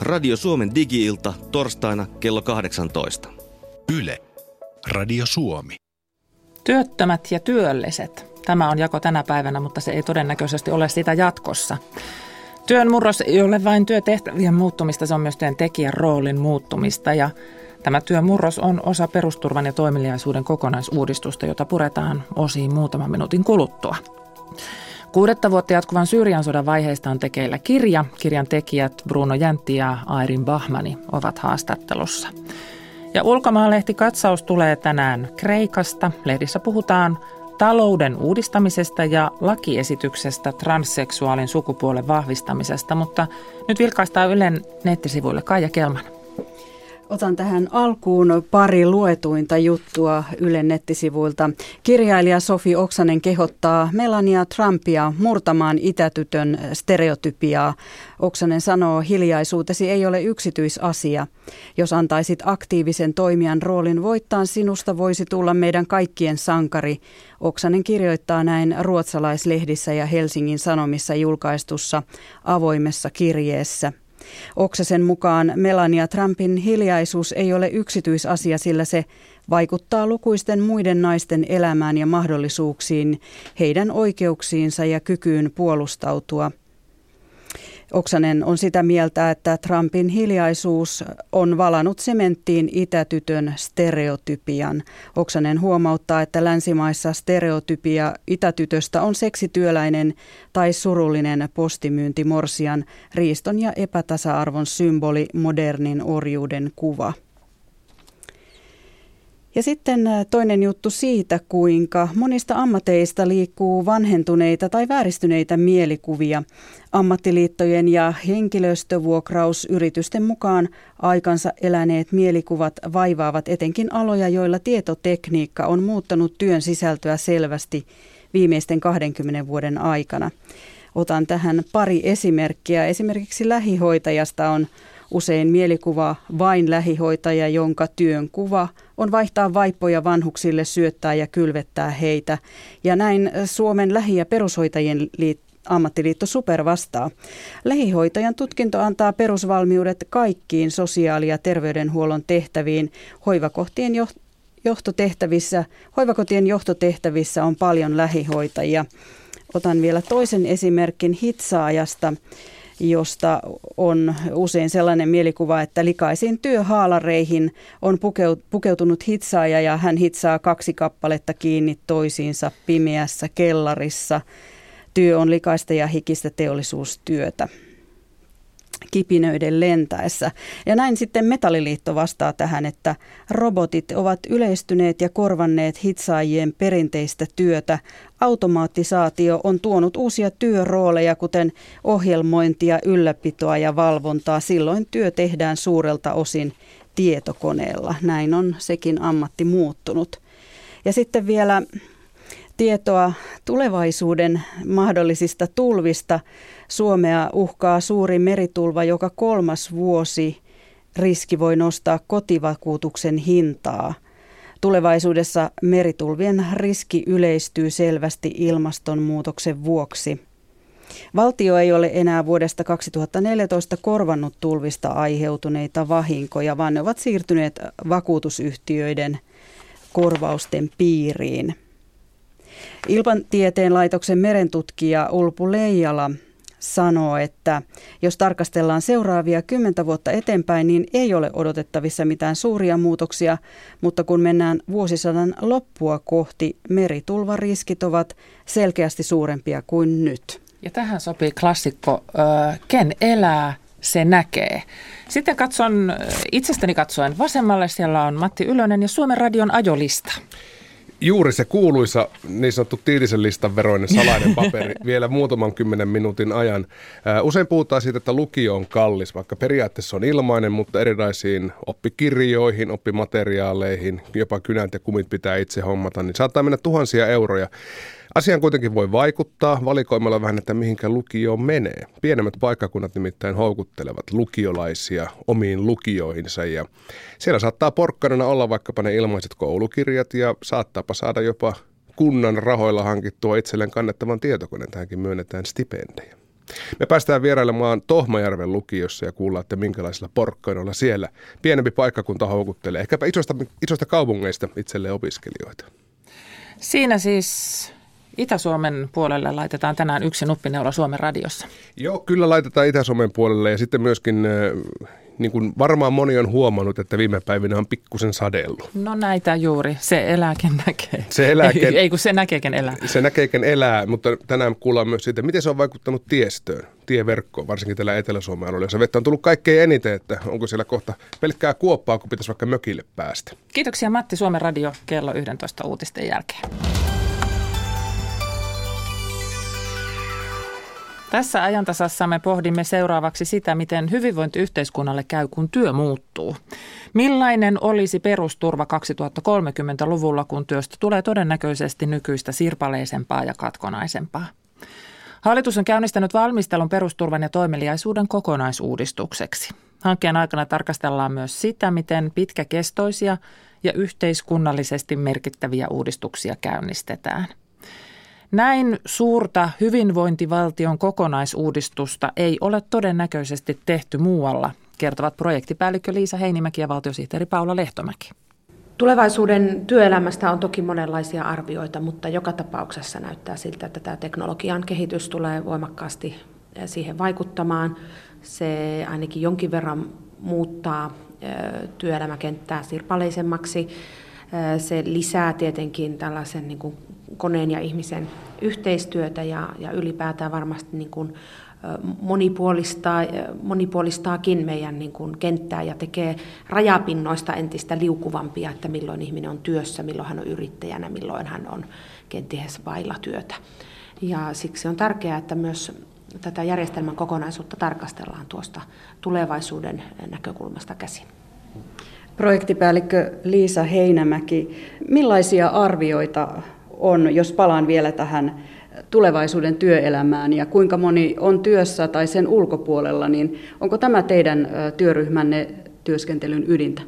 F: Radio Suomen digi-ilta torstaina kello 18.
E: Yle. Radio Suomi.
A: Työttömät ja työlliset. Tämä on jako tänä päivänä, mutta se ei todennäköisesti ole sitä jatkossa. Työn murros ei ole vain työtehtävien muuttumista, se on myös työn tekijän roolin muuttumista ja Tämä työn murros on osa perusturvan ja toimeliaisuuden kokonaisuudistusta, jota puretaan osiin muutaman minuutin kuluttua. Kuudetta vuotta jatkuvan Syyrian sodan vaiheista on tekeillä kirja. Kirjan tekijät Bruno Jäntti ja Airin Bahmani ovat haastattelussa. Ja ulkomaalehti katsaus tulee tänään Kreikasta. Lehdissä puhutaan talouden uudistamisesta ja lakiesityksestä transseksuaalin sukupuolen vahvistamisesta, mutta nyt vilkaistaan Ylen nettisivuille Kaija Kelman.
G: Otan tähän alkuun pari luetuinta juttua Ylen nettisivuilta. Kirjailija Sofi Oksanen kehottaa Melania Trumpia murtamaan itätytön stereotypiaa. Oksanen sanoo, hiljaisuutesi ei ole yksityisasia. Jos antaisit aktiivisen toimijan roolin voittaa sinusta voisi tulla meidän kaikkien sankari. Oksanen kirjoittaa näin ruotsalaislehdissä ja Helsingin Sanomissa julkaistussa avoimessa kirjeessä. Oksasen mukaan Melania Trumpin hiljaisuus ei ole yksityisasia, sillä se vaikuttaa lukuisten muiden naisten elämään ja mahdollisuuksiin, heidän oikeuksiinsa ja kykyyn puolustautua – Oksanen on sitä mieltä, että Trumpin hiljaisuus on valannut sementtiin itätytön stereotypian. Oksanen huomauttaa, että länsimaissa stereotypia itätytöstä on seksityöläinen tai surullinen postimyyntimorsian, riiston ja epätasa-arvon symboli, modernin orjuuden kuva. Ja sitten äh, toinen juttu siitä, kuinka monista ammateista liikkuu vanhentuneita tai vääristyneitä mielikuvia. Ammattiliittojen ja henkilöstövuokrausyritysten mukaan aikansa eläneet mielikuvat vaivaavat etenkin aloja, joilla tietotekniikka on muuttanut työn sisältöä selvästi viimeisten 20 vuoden aikana. Otan tähän pari esimerkkiä. Esimerkiksi lähihoitajasta on Usein mielikuva vain lähihoitaja, jonka työn kuva on vaihtaa vaippoja vanhuksille, syöttää ja kylvettää heitä. Ja näin Suomen lähi- ja perushoitajien liitto ammattiliitto Super vastaa. Lähihoitajan tutkinto antaa perusvalmiudet kaikkiin sosiaali- ja terveydenhuollon tehtäviin. Hoivakohtien johtotehtävissä, hoivakotien johtotehtävissä on paljon lähihoitajia. Otan vielä toisen esimerkin hitsaajasta josta on usein sellainen mielikuva, että likaisiin työhaalareihin on pukeutunut hitsaaja ja hän hitsaa kaksi kappaletta kiinni toisiinsa pimeässä kellarissa. Työ on likaista ja hikistä teollisuustyötä kipinöiden lentäessä. Ja näin sitten Metalliliitto vastaa tähän, että robotit ovat yleistyneet ja korvanneet hitsaajien perinteistä työtä. Automaattisaatio on tuonut uusia työrooleja, kuten ohjelmointia, ylläpitoa ja valvontaa. Silloin työ tehdään suurelta osin tietokoneella. Näin on sekin ammatti muuttunut. Ja sitten vielä tietoa tulevaisuuden mahdollisista tulvista. Suomea uhkaa suuri meritulva joka kolmas vuosi. Riski voi nostaa kotivakuutuksen hintaa. Tulevaisuudessa meritulvien riski yleistyy selvästi ilmastonmuutoksen vuoksi. Valtio ei ole enää vuodesta 2014 korvannut tulvista aiheutuneita vahinkoja, vaan ne ovat siirtyneet vakuutusyhtiöiden korvausten piiriin. Ilmantieteen laitoksen merentutkija Ulpu Leijala sanoo, että jos tarkastellaan seuraavia kymmentä vuotta eteenpäin, niin ei ole odotettavissa mitään suuria muutoksia, mutta kun mennään vuosisadan loppua kohti, meritulvariskit ovat selkeästi suurempia kuin nyt.
A: Ja tähän sopii klassikko, ken elää, se näkee. Sitten katson itsestäni katsoen vasemmalle, siellä on Matti Ylönen ja Suomen radion ajolista
H: juuri se kuuluisa niin sanottu tiilisen listan veroinen salainen paperi vielä muutaman kymmenen minuutin ajan. Usein puhutaan siitä, että lukio on kallis, vaikka periaatteessa on ilmainen, mutta erilaisiin oppikirjoihin, oppimateriaaleihin, jopa kynät ja kumit pitää itse hommata, niin saattaa mennä tuhansia euroja. Asiaan kuitenkin voi vaikuttaa valikoimalla vähän, että mihinkä lukio menee. Pienemmät paikkakunnat nimittäin houkuttelevat lukiolaisia omiin lukioihinsa ja siellä saattaa porkkanana olla vaikkapa ne ilmaiset koulukirjat ja saattaapa saada jopa kunnan rahoilla hankittua itselleen kannettavan tietokoneen. Tähänkin myönnetään stipendejä. Me päästään vierailemaan Tohmajärven lukiossa ja kuullaan, että minkälaisilla porkkanoilla siellä pienempi paikkakunta houkuttelee. Ehkäpä isoista, isoista kaupungeista itselleen opiskelijoita.
A: Siinä siis Itä-Suomen puolelle laitetaan tänään yksi nuppineula Suomen radiossa.
H: Joo, kyllä laitetaan Itä-Suomen puolelle ja sitten myöskin niin kuin varmaan moni on huomannut, että viime päivinä on pikkusen sadellut.
A: No näitä juuri. Se elääkin näkee.
H: Se elääkin,
A: ei, ei kun se näkeekin elää.
H: Se näkeekin elää, mutta tänään kuullaan myös siitä, miten se on vaikuttanut tiestöön, tieverkkoon, varsinkin tällä Etelä-Suomen alueella, jossa vettä on tullut kaikkein eniten, että onko siellä kohta pelkkää kuoppaa, kun pitäisi vaikka mökille päästä.
A: Kiitoksia Matti Suomen radio kello 11 uutisten jälkeen. Tässä ajantasassa me pohdimme seuraavaksi sitä, miten hyvinvointiyhteiskunnalle käy, kun työ muuttuu. Millainen olisi perusturva 2030-luvulla, kun työstä tulee todennäköisesti nykyistä sirpaleisempaa ja katkonaisempaa? Hallitus on käynnistänyt valmistelun perusturvan ja toimeliaisuuden kokonaisuudistukseksi. Hankkeen aikana tarkastellaan myös sitä, miten pitkäkestoisia ja yhteiskunnallisesti merkittäviä uudistuksia käynnistetään – näin suurta hyvinvointivaltion kokonaisuudistusta ei ole todennäköisesti tehty muualla, kertovat projektipäällikkö Liisa Heinimäki ja valtiosihteeri Paula Lehtomäki.
I: Tulevaisuuden työelämästä on toki monenlaisia arvioita, mutta joka tapauksessa näyttää siltä, että tämä teknologian kehitys tulee voimakkaasti siihen vaikuttamaan. Se ainakin jonkin verran muuttaa työelämäkenttää sirpaleisemmaksi. Se lisää tietenkin tällaisen niin kuin koneen ja ihmisen yhteistyötä ja, ja ylipäätään varmasti niin kuin monipuolistaa, monipuolistaakin meidän niin kuin kenttää ja tekee rajapinnoista entistä liukuvampia, että milloin ihminen on työssä, milloin hän on yrittäjänä, milloin hän on kenties vailla työtä. Ja siksi on tärkeää, että myös tätä järjestelmän kokonaisuutta tarkastellaan tuosta tulevaisuuden näkökulmasta käsin.
G: Projektipäällikkö Liisa Heinämäki, millaisia arvioita on, jos palaan vielä tähän tulevaisuuden työelämään ja kuinka moni on työssä tai sen ulkopuolella, niin onko tämä teidän työryhmänne työskentelyn ydintä?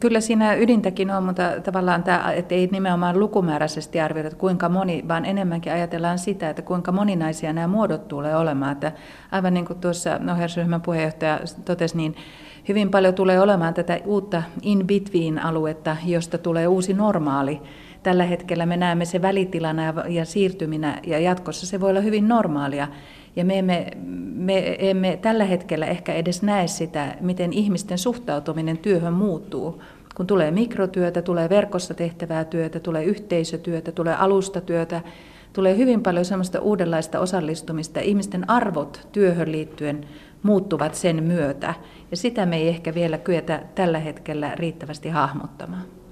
J: Kyllä siinä ydintäkin on, mutta tavallaan tämä, että ei nimenomaan lukumääräisesti arvioida, että kuinka moni, vaan enemmänkin ajatellaan sitä, että kuinka moninaisia nämä muodot tulee olemaan. Että aivan niin kuin tuossa ohjausryhmän puheenjohtaja totesi, niin hyvin paljon tulee olemaan tätä uutta in-between-aluetta, josta tulee uusi normaali tällä hetkellä me näemme se välitilana ja, siirtyminä ja jatkossa se voi olla hyvin normaalia. Ja me emme, me emme tällä hetkellä ehkä edes näe sitä, miten ihmisten suhtautuminen työhön muuttuu. Kun tulee mikrotyötä, tulee verkossa tehtävää työtä, tulee yhteisötyötä, tulee alustatyötä, tulee hyvin paljon semmoista uudenlaista osallistumista. Ihmisten arvot työhön liittyen muuttuvat sen myötä. Ja sitä me ei ehkä vielä kyetä tällä hetkellä riittävästi hahmottamaan.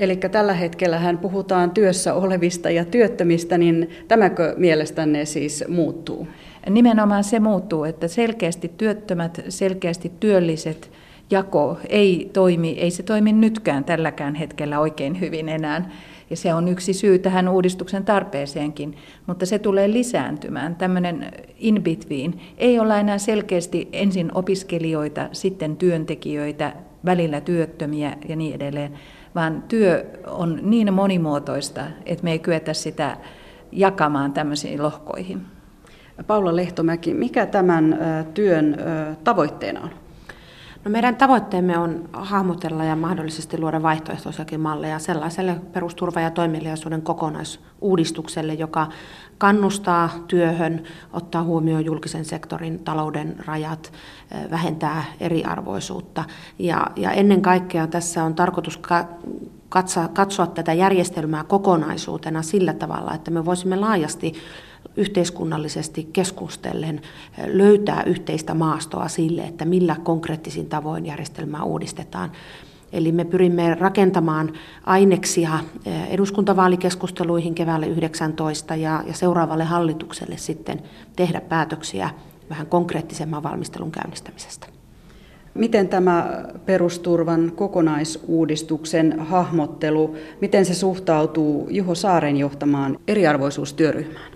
G: Eli tällä hetkellä hän puhutaan työssä olevista ja työttömistä, niin tämäkö mielestänne siis muuttuu?
J: Nimenomaan se muuttuu, että selkeästi työttömät, selkeästi työlliset jako ei toimi, ei se toimi nytkään tälläkään hetkellä oikein hyvin enää. Ja se on yksi syy tähän uudistuksen tarpeeseenkin, mutta se tulee lisääntymään. Tämmöinen in between. Ei olla enää selkeästi ensin opiskelijoita, sitten työntekijöitä, välillä työttömiä ja niin edelleen, vaan työ on niin monimuotoista, että me ei kyetä sitä jakamaan tämmöisiin lohkoihin.
G: Paula Lehtomäki, mikä tämän työn tavoitteena on?
I: No meidän tavoitteemme on hahmotella ja mahdollisesti luoda vaihtoehtoisiakin malleja sellaiselle perusturva- ja toimeliaisuuden kokonaisuudistukselle, joka kannustaa työhön, ottaa huomioon julkisen sektorin talouden rajat, vähentää eriarvoisuutta. Ja, ja ennen kaikkea tässä on tarkoitus katsoa, katsoa tätä järjestelmää kokonaisuutena sillä tavalla, että me voisimme laajasti yhteiskunnallisesti keskustellen löytää yhteistä maastoa sille, että millä konkreettisin tavoin järjestelmää uudistetaan. Eli me pyrimme rakentamaan aineksia eduskuntavaalikeskusteluihin keväälle 19 ja, ja seuraavalle hallitukselle sitten tehdä päätöksiä vähän konkreettisemman valmistelun käynnistämisestä.
G: Miten tämä perusturvan kokonaisuudistuksen hahmottelu, miten se suhtautuu Juho Saaren johtamaan eriarvoisuustyöryhmään?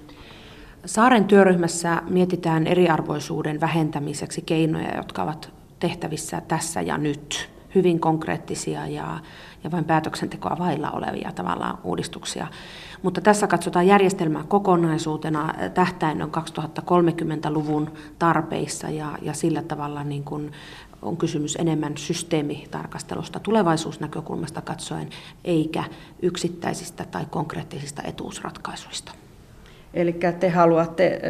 I: Saaren työryhmässä mietitään eriarvoisuuden vähentämiseksi keinoja, jotka ovat tehtävissä tässä ja nyt. Hyvin konkreettisia ja, ja vain päätöksentekoa vailla olevia tavallaan uudistuksia. Mutta tässä katsotaan järjestelmää kokonaisuutena. Tähtäin on 2030-luvun tarpeissa ja, ja sillä tavalla niin kuin on kysymys enemmän systeemitarkastelusta tulevaisuusnäkökulmasta katsoen, eikä yksittäisistä tai konkreettisista etuusratkaisuista.
G: Eli te haluatte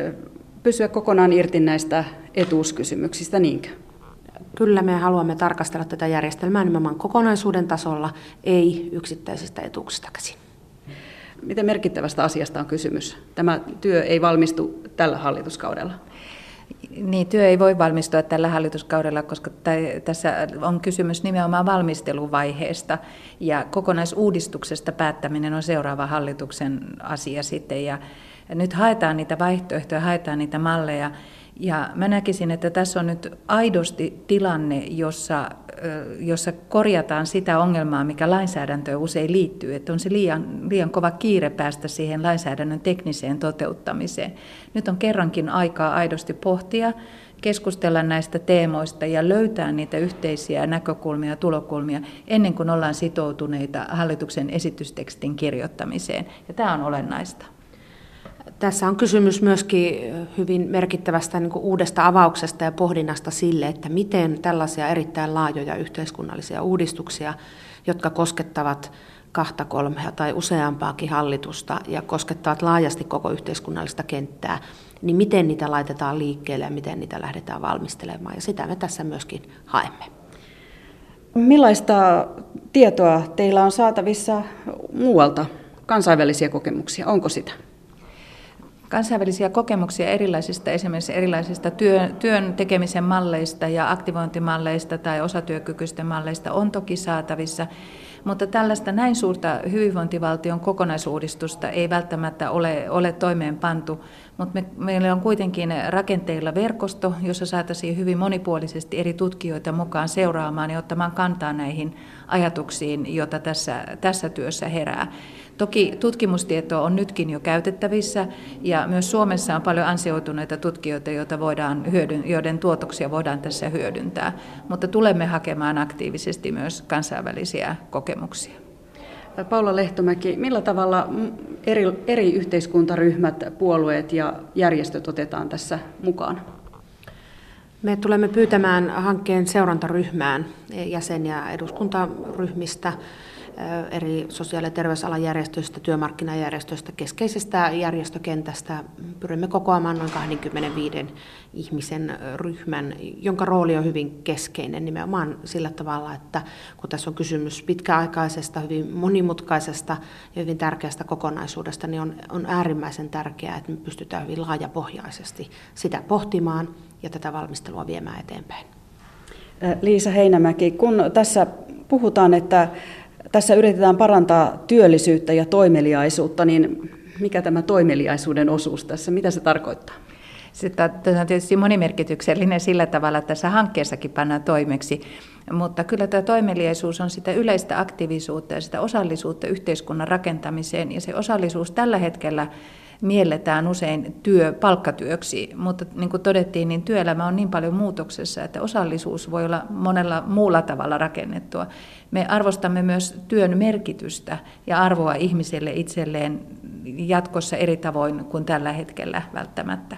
G: pysyä kokonaan irti näistä etuuskysymyksistä, niinkö?
I: Kyllä me haluamme tarkastella tätä järjestelmää nimenomaan kokonaisuuden tasolla, ei yksittäisistä etuuksista käsin.
G: Miten merkittävästä asiasta on kysymys? Tämä työ ei valmistu tällä hallituskaudella.
J: Niin, työ ei voi valmistua tällä hallituskaudella, koska tässä on kysymys nimenomaan valmisteluvaiheesta ja kokonaisuudistuksesta päättäminen on seuraava hallituksen asia sitten. Ja nyt haetaan niitä vaihtoehtoja, haetaan niitä malleja. Ja mä näkisin, että tässä on nyt aidosti tilanne, jossa, jossa korjataan sitä ongelmaa, mikä lainsäädäntöön usein liittyy, että on se liian, liian kova kiire päästä siihen lainsäädännön tekniseen toteuttamiseen. Nyt on kerrankin aikaa aidosti pohtia, keskustella näistä teemoista ja löytää niitä yhteisiä näkökulmia ja tulokulmia ennen kuin ollaan sitoutuneita hallituksen esitystekstin kirjoittamiseen. Ja tämä on olennaista.
I: Tässä on kysymys myöskin hyvin merkittävästä niin uudesta avauksesta ja pohdinnasta sille, että miten tällaisia erittäin laajoja yhteiskunnallisia uudistuksia, jotka koskettavat kahta, kolmea tai useampaakin hallitusta ja koskettavat laajasti koko yhteiskunnallista kenttää, niin miten niitä laitetaan liikkeelle ja miten niitä lähdetään valmistelemaan. Ja sitä me tässä myöskin haemme.
G: Millaista tietoa teillä on saatavissa muualta, kansainvälisiä kokemuksia, onko sitä?
J: Kansainvälisiä kokemuksia erilaisista, esimerkiksi erilaisista työn, työn tekemisen malleista ja aktivointimalleista tai osatyökykyisten malleista on toki saatavissa, mutta tällaista näin suurta hyvinvointivaltion kokonaisuudistusta ei välttämättä ole, ole toimeenpantu, mutta me, meillä on kuitenkin rakenteilla verkosto, jossa saataisiin hyvin monipuolisesti eri tutkijoita mukaan seuraamaan ja ottamaan kantaa näihin ajatuksiin, joita tässä, tässä työssä herää. Toki tutkimustietoa on nytkin jo käytettävissä ja myös Suomessa on paljon ansioituneita tutkijoita, joita voidaan hyödyn, joiden tuotoksia voidaan tässä hyödyntää, mutta tulemme hakemaan aktiivisesti myös kansainvälisiä kokemuksia.
G: Paula Lehtomäki, millä tavalla eri, eri yhteiskuntaryhmät, puolueet ja järjestöt otetaan tässä mukaan?
I: Me tulemme pyytämään hankkeen seurantaryhmään jäseniä eduskuntaryhmistä eri sosiaali- ja terveysalan järjestöistä, työmarkkinajärjestöistä, keskeisestä järjestökentästä. Pyrimme kokoamaan noin 25 ihmisen ryhmän, jonka rooli on hyvin keskeinen nimenomaan sillä tavalla, että kun tässä on kysymys pitkäaikaisesta, hyvin monimutkaisesta ja hyvin tärkeästä kokonaisuudesta, niin on, on äärimmäisen tärkeää, että me pystytään hyvin laajapohjaisesti sitä pohtimaan ja tätä valmistelua viemään eteenpäin.
G: Liisa Heinämäki, kun tässä puhutaan, että tässä yritetään parantaa työllisyyttä ja toimeliaisuutta, niin mikä tämä toimeliaisuuden osuus tässä, mitä se tarkoittaa?
J: Sitten tämä on tietysti monimerkityksellinen sillä tavalla, että tässä hankkeessakin pannaan toimeksi, mutta kyllä tämä toimeliaisuus on sitä yleistä aktiivisuutta ja sitä osallisuutta yhteiskunnan rakentamiseen, ja se osallisuus tällä hetkellä mielletään usein työ palkkatyöksi, mutta niin kuin todettiin, niin työelämä on niin paljon muutoksessa, että osallisuus voi olla monella muulla tavalla rakennettua. Me arvostamme myös työn merkitystä ja arvoa ihmiselle itselleen jatkossa eri tavoin kuin tällä hetkellä välttämättä.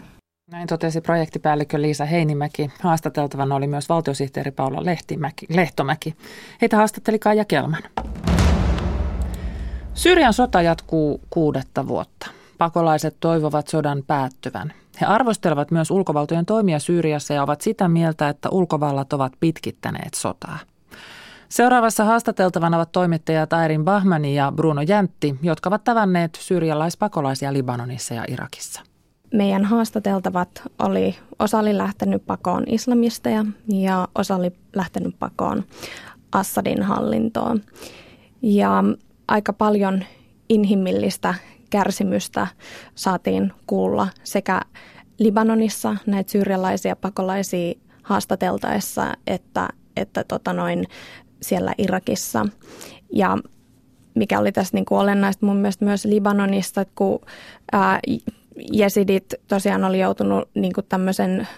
A: Näin totesi projektipäällikkö Liisa Heinimäki. Haastateltavana oli myös valtiosihteeri Paula Lehtimäki, Lehtomäki. Heitä haastatteli Kaija Kelman. Syyrian sota jatkuu kuudetta vuotta. Pakolaiset toivovat sodan päättyvän. He arvostelevat myös ulkovaltojen toimia Syyriassa ja ovat sitä mieltä, että ulkovallat ovat pitkittäneet sotaa. Seuraavassa haastateltavana ovat toimittajat Airin Bahmani ja Bruno Jäntti, jotka ovat tavanneet syyrialaispakolaisia Libanonissa ja Irakissa.
K: Meidän haastateltavat oli, osa oli lähtenyt pakoon islamisteja ja osa oli lähtenyt pakoon Assadin hallintoon. Ja aika paljon inhimillistä kärsimystä saatiin kuulla sekä Libanonissa näitä syyrialaisia pakolaisia haastateltaessa, että, että tota noin siellä Irakissa. Ja mikä oli tässä niin kuin olennaista mun mielestä myös Libanonista, että kun ää, jesidit tosiaan oli joutunut niin kuin tämmöisen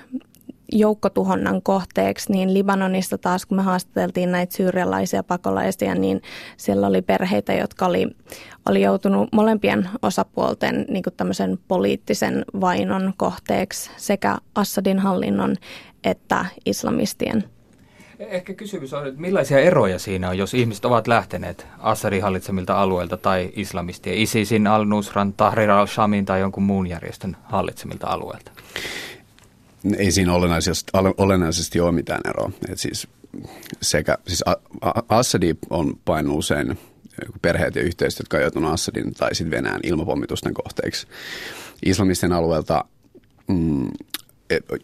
K: joukkotuhonnan kohteeksi, niin Libanonista taas, kun me haastateltiin näitä syyrialaisia pakolaisia, niin siellä oli perheitä, jotka oli, oli joutunut molempien osapuolten niin tämmöisen poliittisen vainon kohteeksi sekä Assadin hallinnon että islamistien.
L: Ehkä kysymys on, että millaisia eroja siinä on, jos ihmiset ovat lähteneet Assadin hallitsemilta alueilta tai islamistien, ISISin, al-Nusran, Tahrir al-Shamin tai jonkun muun järjestön hallitsemilta alueilta?
M: Ei siinä olennaisesti, olennaisesti ole mitään eroa. Et siis sekä, siis Assadi on painunut usein perheet ja yhteisöt, jotka on joutunut Assadin tai sitten Venäjän ilmapommitusten kohteeksi. Islamisten alueelta mm,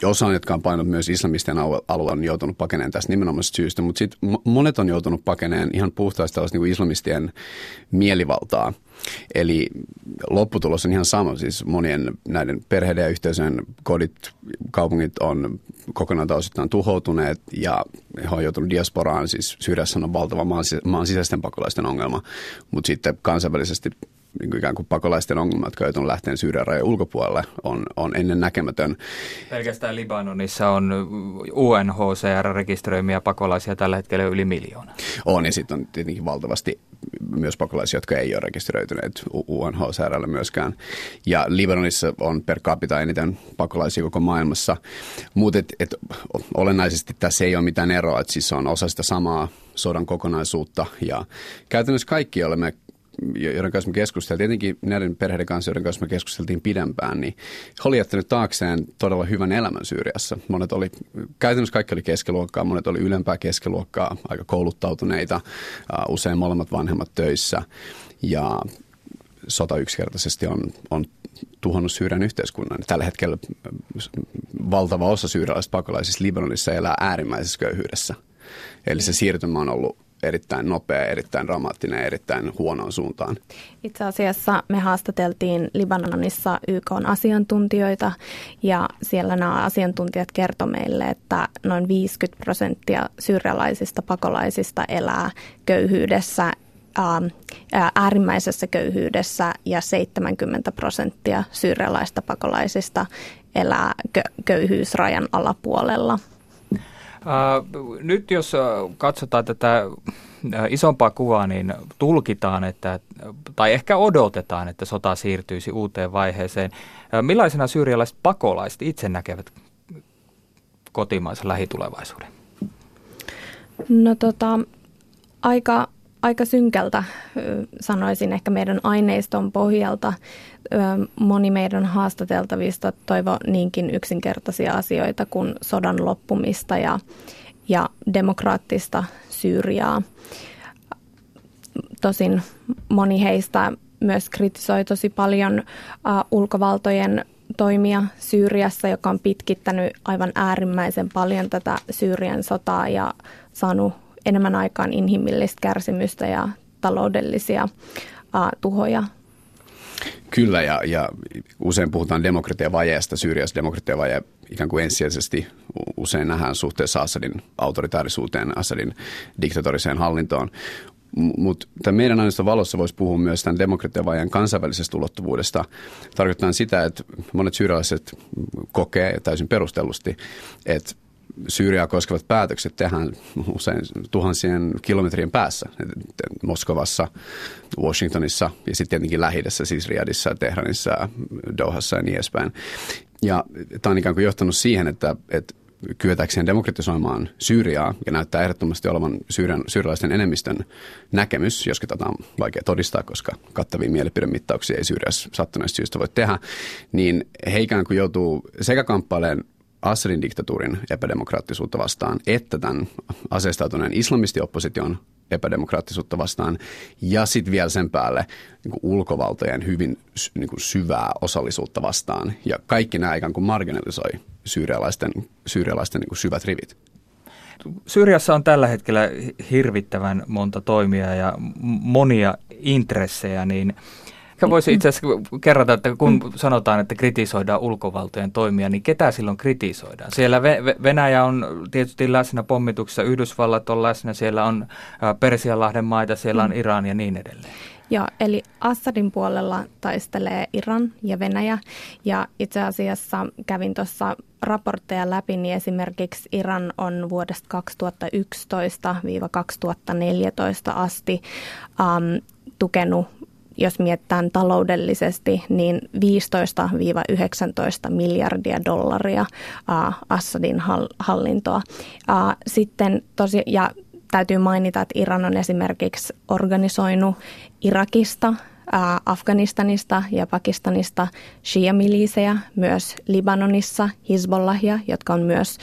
M: osa, jotka on painanut myös islamisten alueella, on joutunut pakeneen tästä nimenomaisesta syystä, mutta sitten monet on joutunut pakeneen ihan puhtaasti tällaista niin islamistien mielivaltaa. Eli lopputulos on ihan sama, siis monien näiden perheiden ja yhteisöjen kodit, kaupungit on kokonaan tai osittain tuhoutuneet ja he on joutunut diasporaan, siis Syyriassa on valtava maan, maan sisäisten pakolaisten ongelma, mutta sitten kansainvälisesti niin kuin ikään kuin pakolaisten ongelmat, jotka joutunut lähteen Syyrian rajan ulkopuolelle, on, on ennen näkemätön.
L: Pelkästään Libanonissa on UNHCR-rekisteröimiä pakolaisia tällä hetkellä yli miljoona.
M: On, ja sitten on tietenkin valtavasti myös pakolaisia, jotka ei ole rekisteröityneet UNHCRlle myöskään. Ja Libanonissa on per capita eniten pakolaisia koko maailmassa. Mutta et, et, olennaisesti tässä ei ole mitään eroa, että siis on osa sitä samaa sodan kokonaisuutta. Ja käytännössä kaikki olemme joiden kanssa me keskusteltiin, tietenkin näiden perheiden kanssa, joiden kanssa me keskusteltiin pidempään, niin he oli jättänyt taakseen todella hyvän elämän Syyriassa. Monet oli, käytännössä kaikki oli keskiluokkaa, monet oli ylempää keskiluokkaa, aika kouluttautuneita, usein molemmat vanhemmat töissä ja sota yksinkertaisesti on, on tuhonnut Syyrian yhteiskunnan. Tällä hetkellä valtava osa syyrialaisista pakolaisista Libanonissa elää äärimmäisessä köyhyydessä. Eli se siirtymä on ollut erittäin nopea, erittäin dramaattinen ja erittäin huonoon suuntaan.
K: Itse asiassa me haastateltiin Libanonissa YK asiantuntijoita ja siellä nämä asiantuntijat kertoivat meille, että noin 50 prosenttia syyrialaisista pakolaisista elää köyhyydessä äärimmäisessä köyhyydessä ja 70 prosenttia syyrialaista pakolaisista elää köyhyysrajan alapuolella.
L: Nyt jos katsotaan tätä isompaa kuvaa, niin tulkitaan, että, tai ehkä odotetaan, että sota siirtyisi uuteen vaiheeseen. Millaisena syyrialaiset pakolaiset itse näkevät kotimaisen lähitulevaisuuden?
K: No tota, aika, aika synkältä, sanoisin ehkä meidän aineiston pohjalta. Moni meidän haastateltavista toivo niinkin yksinkertaisia asioita kuin sodan loppumista ja, ja demokraattista Syyriaa. Tosin moni heistä myös kritisoi tosi paljon ulkovaltojen toimia Syyriassa, joka on pitkittänyt aivan äärimmäisen paljon tätä Syyrian sotaa ja saanut enemmän aikaan inhimillistä kärsimystä ja taloudellisia uh, tuhoja.
M: Kyllä, ja, ja usein puhutaan demokratiavajeesta. Syyriassa demokratiavaje ikään kuin ensisijaisesti usein nähdään suhteessa Assadin autoritaarisuuteen, Assadin diktatoriseen hallintoon. Mutta meidän aineiston valossa voisi puhua myös tämän demokratiavajan kansainvälisestä ulottuvuudesta. Tarkoittaa sitä, että monet syyrialaiset kokee täysin perustellusti, että Syyriaa koskevat päätökset tehdään usein tuhansien kilometrien päässä. Moskovassa, Washingtonissa ja sitten tietenkin lähi siis Riadissa, Tehranissa, Dohassa ja niin edespäin. Ja tämä on ikään kuin johtanut siihen, että, että kyetäkseen demokratisoimaan Syyriaa ja näyttää ehdottomasti olevan syyrian, syyrialaisten enemmistön näkemys, joskin tätä on vaikea todistaa, koska kattavia mielipidemittauksia ei Syyriassa sattuneesta syystä voi tehdä, niin he ikään kuin joutuu sekä kamppailemaan Assadin diktatuurin epädemokraattisuutta vastaan, että tämän aseistautuneen islamistiopposition epädemokraattisuutta vastaan ja sitten vielä sen päälle niin ulkovaltojen hyvin niin kuin syvää osallisuutta vastaan. Ja kaikki nämä ikään kuin marginalisoi syyrialaisten, syyrialaisten niin kuin syvät rivit.
L: Syyriassa on tällä hetkellä hirvittävän monta toimia ja monia intressejä, niin Ehkä voisi itse asiassa kerrata, että kun sanotaan, että kritisoidaan ulkovaltojen toimia, niin ketä silloin kritisoidaan? Siellä Venäjä on tietysti läsnä pommituksessa, Yhdysvallat on läsnä, siellä on Persianlahden maita, siellä on mm. Iran ja niin edelleen.
K: Joo, eli Assadin puolella taistelee Iran ja Venäjä. Ja itse asiassa kävin tuossa raportteja läpi, niin esimerkiksi Iran on vuodesta 2011-2014 asti um, tukenut jos mietitään taloudellisesti, niin 15-19 miljardia dollaria Assadin hallintoa. Sitten tosi, ja täytyy mainita, että Iran on esimerkiksi organisoinut Irakista Afganistanista ja Pakistanista shia-milisejä, myös Libanonissa Hizbollahia, jotka on myös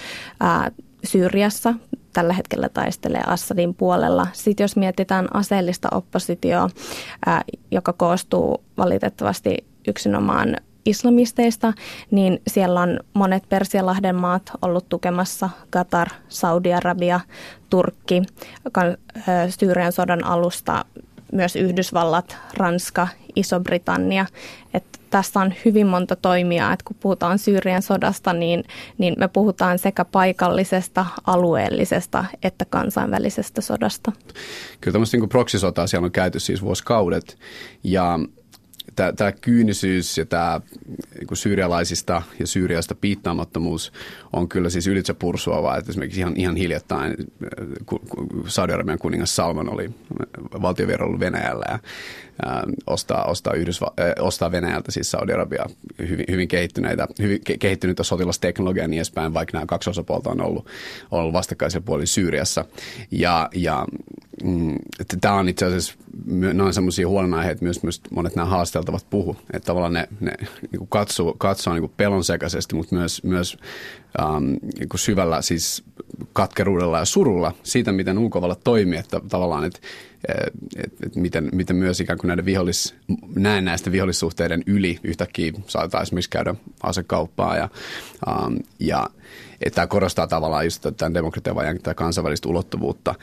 K: Syyriassa tällä hetkellä taistelee Assadin puolella. Sitten jos mietitään aseellista oppositioa, joka koostuu valitettavasti yksinomaan islamisteista, niin siellä on monet Persialahden maat ollut tukemassa, Qatar, Saudi-Arabia, Turkki, Syyrian sodan alusta myös Yhdysvallat, Ranska, Iso-Britannia. Että tässä on hyvin monta toimijaa, että kun puhutaan Syyrian sodasta, niin, niin me puhutaan sekä paikallisesta, alueellisesta että kansainvälisestä sodasta.
M: Kyllä tämmöistä niin proksisotaa siellä on käyty siis vuosikaudet ja tämä kyynisyys ja tämä niin syyrialaisista ja Syyriasta piittaamattomuus on kyllä siis ylitse pursuavaa. Että esimerkiksi ihan, ihan hiljattain Saudi-Arabian kuningas Salman oli valtiovierailu Venäjällä ja ää, ostaa, ostaa, Yhdysva- ää, ostaa Venäjältä siis Saudi-Arabia hyvin, hyvin kehittyneitä, hyvin kehittynyttä sotilasteknologiaa ja niin edespäin, vaikka nämä kaksi osapuolta on ollut, ollut vastakkaisella puolella Syyriassa. Ja, ja mm, tämä on itse asiassa, nämä on sellaisia huolenaiheita myös, myös monet nämä haasteltavat puhu, että tavallaan ne, ne niin katsoo, katsoo niin pelonsekaisesti, mutta myös, myös ähm, niin syvällä siis katkeruudella ja surulla siitä, miten ulkovallat toimii, että tavallaan, että et, et miten, miten myös ikään kuin näiden vihollis, näen näistä vihollissuhteiden yli yhtäkkiä saattaa esimerkiksi käydä asekauppaa ja, um, ja että tämä korostaa tavallaan just tämän demokratian vajan kansainvälistä ulottuvuutta.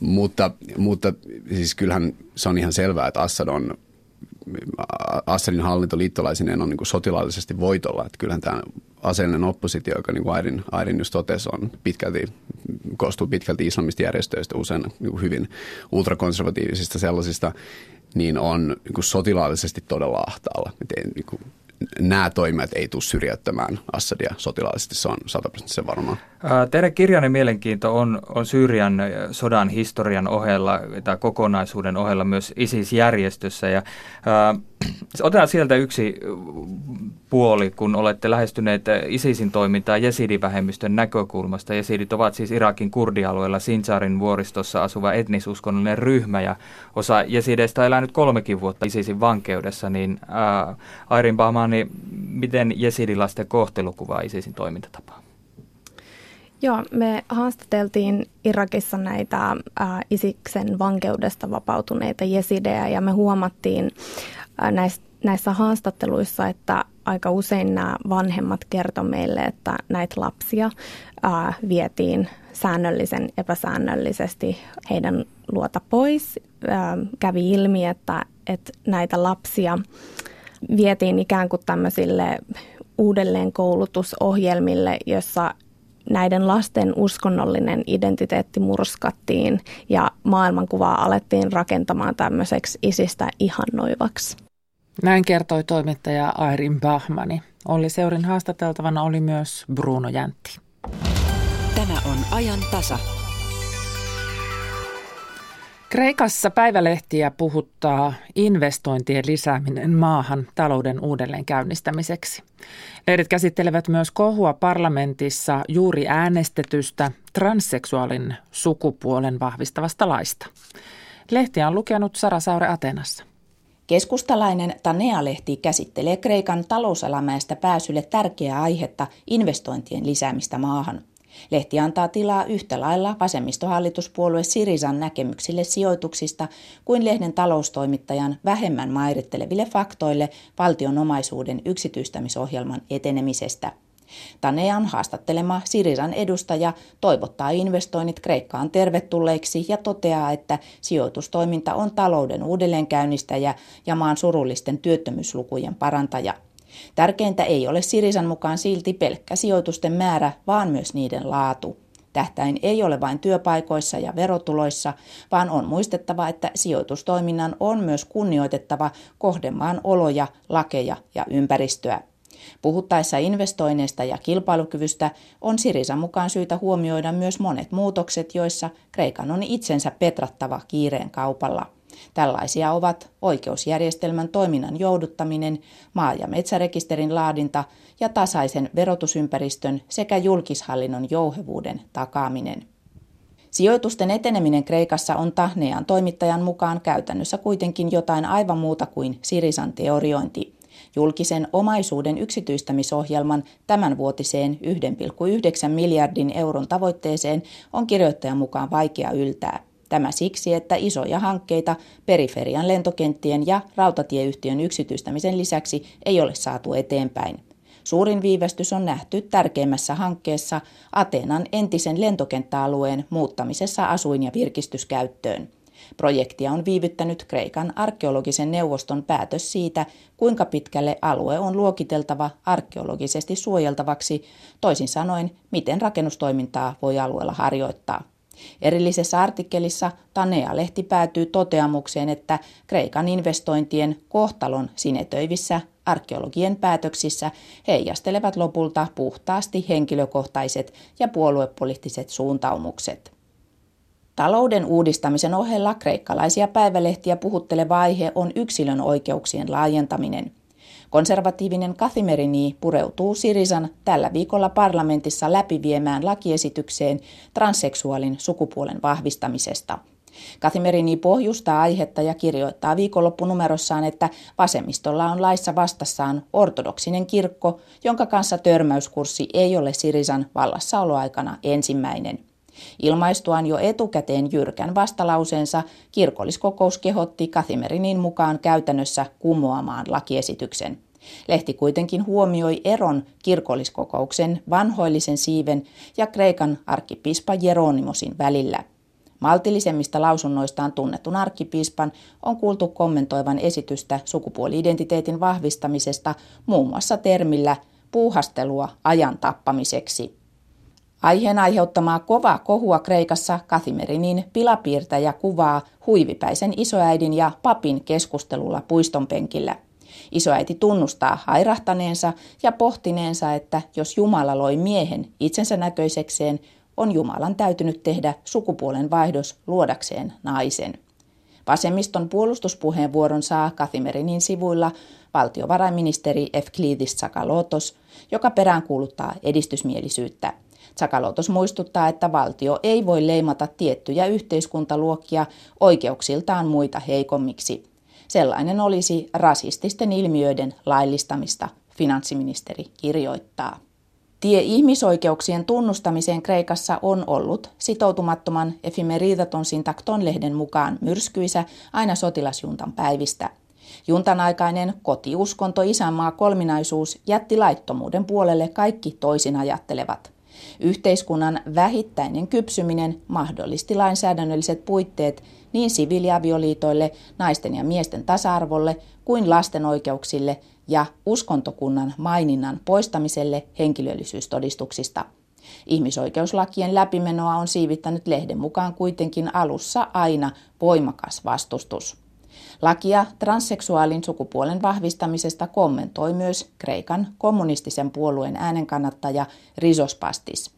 M: Mutta, mutta siis kyllähän se on ihan selvää, että Assad on Assadin hallinto liittolaisineen on niin kuin sotilaallisesti voitolla. Että kyllähän tämä aseellinen oppositio, joka niin kuin Airin, Airin just totesi, on pitkälti, koostuu pitkälti islamistijärjestöistä, usein niin kuin hyvin ultrakonservatiivisista sellaisista, niin on niin kuin sotilaallisesti todella ahtaalla. Et niin kuin, nämä toimijat ei tule syrjäyttämään Assadia sotilaallisesti, se on sataprosenttisen varmaa.
L: Teidän kirjanne mielenkiinto on, on Syyrian sodan historian ohella tai kokonaisuuden ohella myös ISIS-järjestössä ja ää, Otetaan sieltä yksi puoli, kun olette lähestyneet ISISin toimintaa jesidivähemmistön näkökulmasta. Jesidit ovat siis Irakin kurdialueella Sinjarin vuoristossa asuva etnisuskonnollinen ryhmä ja osa jesideistä on elänyt kolmekin vuotta ISISin vankeudessa. Niin ää, Airin Bahmani, miten jesidilaisten kohtelu kuvaa ISISin toimintatapaa?
K: Joo, me haastateltiin Irakissa näitä ä, Isiksen vankeudesta vapautuneita jesidejä ja me huomattiin näissä, näissä haastatteluissa, että aika usein nämä vanhemmat kertoivat meille, että näitä lapsia ä, vietiin säännöllisen epäsäännöllisesti heidän luota pois. Ä, kävi ilmi, että, että näitä lapsia vietiin ikään kuin tämmöisille uudelleenkoulutusohjelmille, jossa näiden lasten uskonnollinen identiteetti murskattiin ja maailmankuvaa alettiin rakentamaan tämmöiseksi isistä ihannoivaksi.
A: Näin kertoi toimittaja Airin Bahmani. Olli Seurin haastateltavana oli myös Bruno Jäntti.
C: Tämä on ajan tasa.
A: Kreikassa päivälehtiä puhuttaa investointien lisääminen maahan talouden uudelleen käynnistämiseksi. Lehdet käsittelevät myös kohua parlamentissa juuri äänestetystä transseksuaalin sukupuolen vahvistavasta laista. Lehtiä on lukenut Sara Saure Atenassa.
N: Keskustalainen Tanea-lehti käsittelee Kreikan talousalamäestä pääsylle tärkeää aihetta investointien lisäämistä maahan – Lehti antaa tilaa yhtä lailla vasemmistohallituspuolue Sirisan näkemyksille sijoituksista kuin lehden taloustoimittajan vähemmän mairitteleville faktoille valtion omaisuuden yksityistämisohjelman etenemisestä. Tanean haastattelema Sirisan edustaja toivottaa investoinnit Kreikkaan tervetulleiksi ja toteaa, että sijoitustoiminta on talouden uudelleenkäynnistäjä ja maan surullisten työttömyyslukujen parantaja – Tärkeintä ei ole Sirisan mukaan silti pelkkä sijoitusten määrä, vaan myös niiden laatu. Tähtäin ei ole vain työpaikoissa ja verotuloissa, vaan on muistettava, että sijoitustoiminnan on myös kunnioitettava kohdemaan oloja, lakeja ja ympäristöä. Puhuttaessa investoinneista ja kilpailukyvystä on Sirisan mukaan syytä huomioida myös monet muutokset, joissa Kreikan on itsensä petrattava kiireen kaupalla. Tällaisia ovat oikeusjärjestelmän toiminnan jouduttaminen, maa- ja metsärekisterin laadinta ja tasaisen verotusympäristön sekä julkishallinnon jouhevuuden takaaminen. Sijoitusten eteneminen Kreikassa on Tahnean toimittajan mukaan käytännössä kuitenkin jotain aivan muuta kuin Sirisan teoriointi. Julkisen omaisuuden yksityistämisohjelman tämänvuotiseen 1,9 miljardin euron tavoitteeseen on kirjoittajan mukaan vaikea yltää. Tämä siksi, että isoja hankkeita periferian lentokenttien ja rautatieyhtiön yksityistämisen lisäksi ei ole saatu eteenpäin. Suurin viivästys on nähty tärkeimmässä hankkeessa Ateenan entisen lentokenttäalueen muuttamisessa asuin- ja virkistyskäyttöön. Projektia on viivyttänyt Kreikan arkeologisen neuvoston päätös siitä, kuinka pitkälle alue on luokiteltava arkeologisesti suojeltavaksi, toisin sanoen, miten rakennustoimintaa voi alueella harjoittaa. Erillisessä artikkelissa Tanea-lehti päätyy toteamukseen, että Kreikan investointien kohtalon sinetöivissä arkeologien päätöksissä heijastelevat lopulta puhtaasti henkilökohtaiset ja puoluepoliittiset suuntaumukset. Talouden uudistamisen ohella kreikkalaisia päivälehtiä puhutteleva aihe on yksilön oikeuksien laajentaminen – Konservatiivinen Kathimerini pureutuu Sirisan tällä viikolla parlamentissa läpiviemään lakiesitykseen transseksuaalin sukupuolen vahvistamisesta. Kathimerini pohjustaa aihetta ja kirjoittaa viikonloppunumerossaan, että vasemmistolla on laissa vastassaan ortodoksinen kirkko, jonka kanssa törmäyskurssi ei ole Sirisan vallassaoloaikana ensimmäinen. Ilmaistuaan jo etukäteen jyrkän vastalauseensa, kirkolliskokous kehotti Kathimerinin mukaan käytännössä kumoamaan lakiesityksen. Lehti kuitenkin huomioi eron kirkolliskokouksen vanhoillisen siiven ja Kreikan arkkipiispa Jeronimosin välillä. Maltillisemmista lausunnoistaan tunnetun arkkipiispan on kuultu kommentoivan esitystä sukupuoli-identiteetin vahvistamisesta muun muassa termillä puuhastelua ajan tappamiseksi. Aiheen aiheuttamaa kovaa kohua Kreikassa Kathimerinin pilapiirtäjä kuvaa huivipäisen isoäidin ja papin keskustelulla puiston penkillä. Isoäiti tunnustaa hairahtaneensa ja pohtineensa, että jos Jumala loi miehen itsensä näköisekseen, on Jumalan täytynyt tehdä sukupuolen vaihdos luodakseen naisen. Vasemmiston puolustuspuheenvuoron saa Kathimerinin sivuilla valtiovarainministeri Evklidis Tsakalotos, joka peräänkuuluttaa edistysmielisyyttä. Tsakalotos muistuttaa, että valtio ei voi leimata tiettyjä yhteiskuntaluokkia oikeuksiltaan muita heikommiksi. Sellainen olisi rasististen ilmiöiden laillistamista, finanssiministeri kirjoittaa. Tie ihmisoikeuksien tunnustamiseen Kreikassa on ollut sitoutumattoman Efimeridaton Sintakton lehden mukaan myrskyisä aina sotilasjuntan päivistä. Juntan aikainen kotiuskonto isänmaa kolminaisuus jätti laittomuuden puolelle kaikki toisin ajattelevat. Yhteiskunnan vähittäinen kypsyminen mahdollisti lainsäädännölliset puitteet niin siviiliavioliitoille, naisten ja miesten tasa-arvolle kuin lasten oikeuksille ja uskontokunnan maininnan poistamiselle henkilöllisyystodistuksista. Ihmisoikeuslakien läpimenoa on siivittänyt lehden mukaan kuitenkin alussa aina voimakas vastustus. Lakia transseksuaalin sukupuolen vahvistamisesta kommentoi myös Kreikan kommunistisen puolueen äänenkannattaja Risospastis.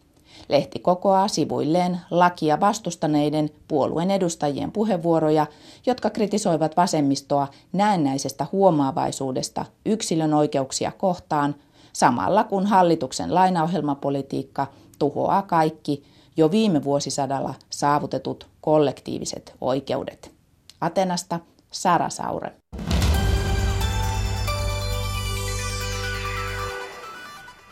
N: Lehti kokoaa sivuilleen lakia vastustaneiden puolueen edustajien puheenvuoroja, jotka kritisoivat vasemmistoa näennäisestä huomaavaisuudesta yksilön oikeuksia kohtaan, samalla kun hallituksen lainaohjelmapolitiikka tuhoaa kaikki jo viime vuosisadalla saavutetut kollektiiviset oikeudet. Atenasta Sara Saure.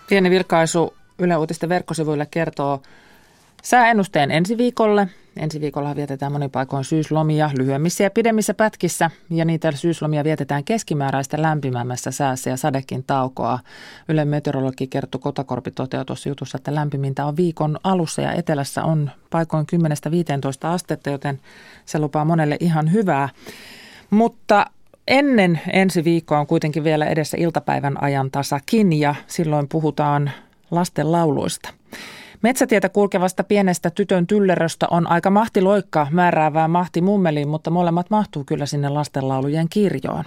A: Pieni vilkaisu Yle Uutisten verkkosivuille kertoo sääennusteen ensi viikolle. Ensi viikolla vietetään monin paikoin syyslomia lyhyemmissä ja pidemmissä pätkissä ja niitä syyslomia vietetään keskimääräistä lämpimämmässä säässä ja sadekin taukoa. Yle meteorologi Kerttu Kotakorpi toteaa tuossa jutussa, että lämpimintä on viikon alussa ja etelässä on paikoin 10-15 astetta, joten se lupaa monelle ihan hyvää. Mutta ennen ensi viikkoa on kuitenkin vielä edessä iltapäivän ajan tasakin ja silloin puhutaan lasten lauluista. Metsätietä kulkevasta pienestä tytön tylleröstä on aika mahtiloikka määräävää mahti mummeliin, mutta molemmat mahtuu kyllä sinne lastenlaulujen kirjoon.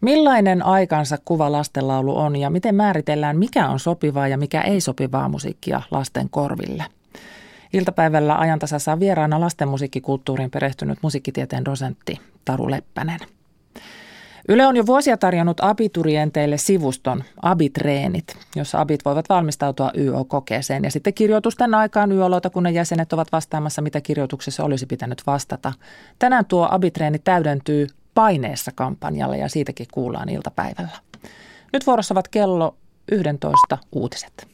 A: Millainen aikansa kuva lastenlaulu on ja miten määritellään, mikä on sopivaa ja mikä ei sopivaa musiikkia lasten korville? Iltapäivällä ajantasassa on vieraana lasten musiikkikulttuuriin perehtynyt musiikkitieteen dosentti Taru Leppänen. Yle on jo vuosia tarjonnut abiturienteille sivuston Abitreenit, jossa abit voivat valmistautua YO-kokeeseen ja sitten kirjoitusten aikaan YO-lautakunnan jäsenet ovat vastaamassa, mitä kirjoituksessa olisi pitänyt vastata. Tänään tuo Abitreeni täydentyy paineessa kampanjalle ja siitäkin kuullaan iltapäivällä. Nyt vuorossa ovat kello 11 uutiset.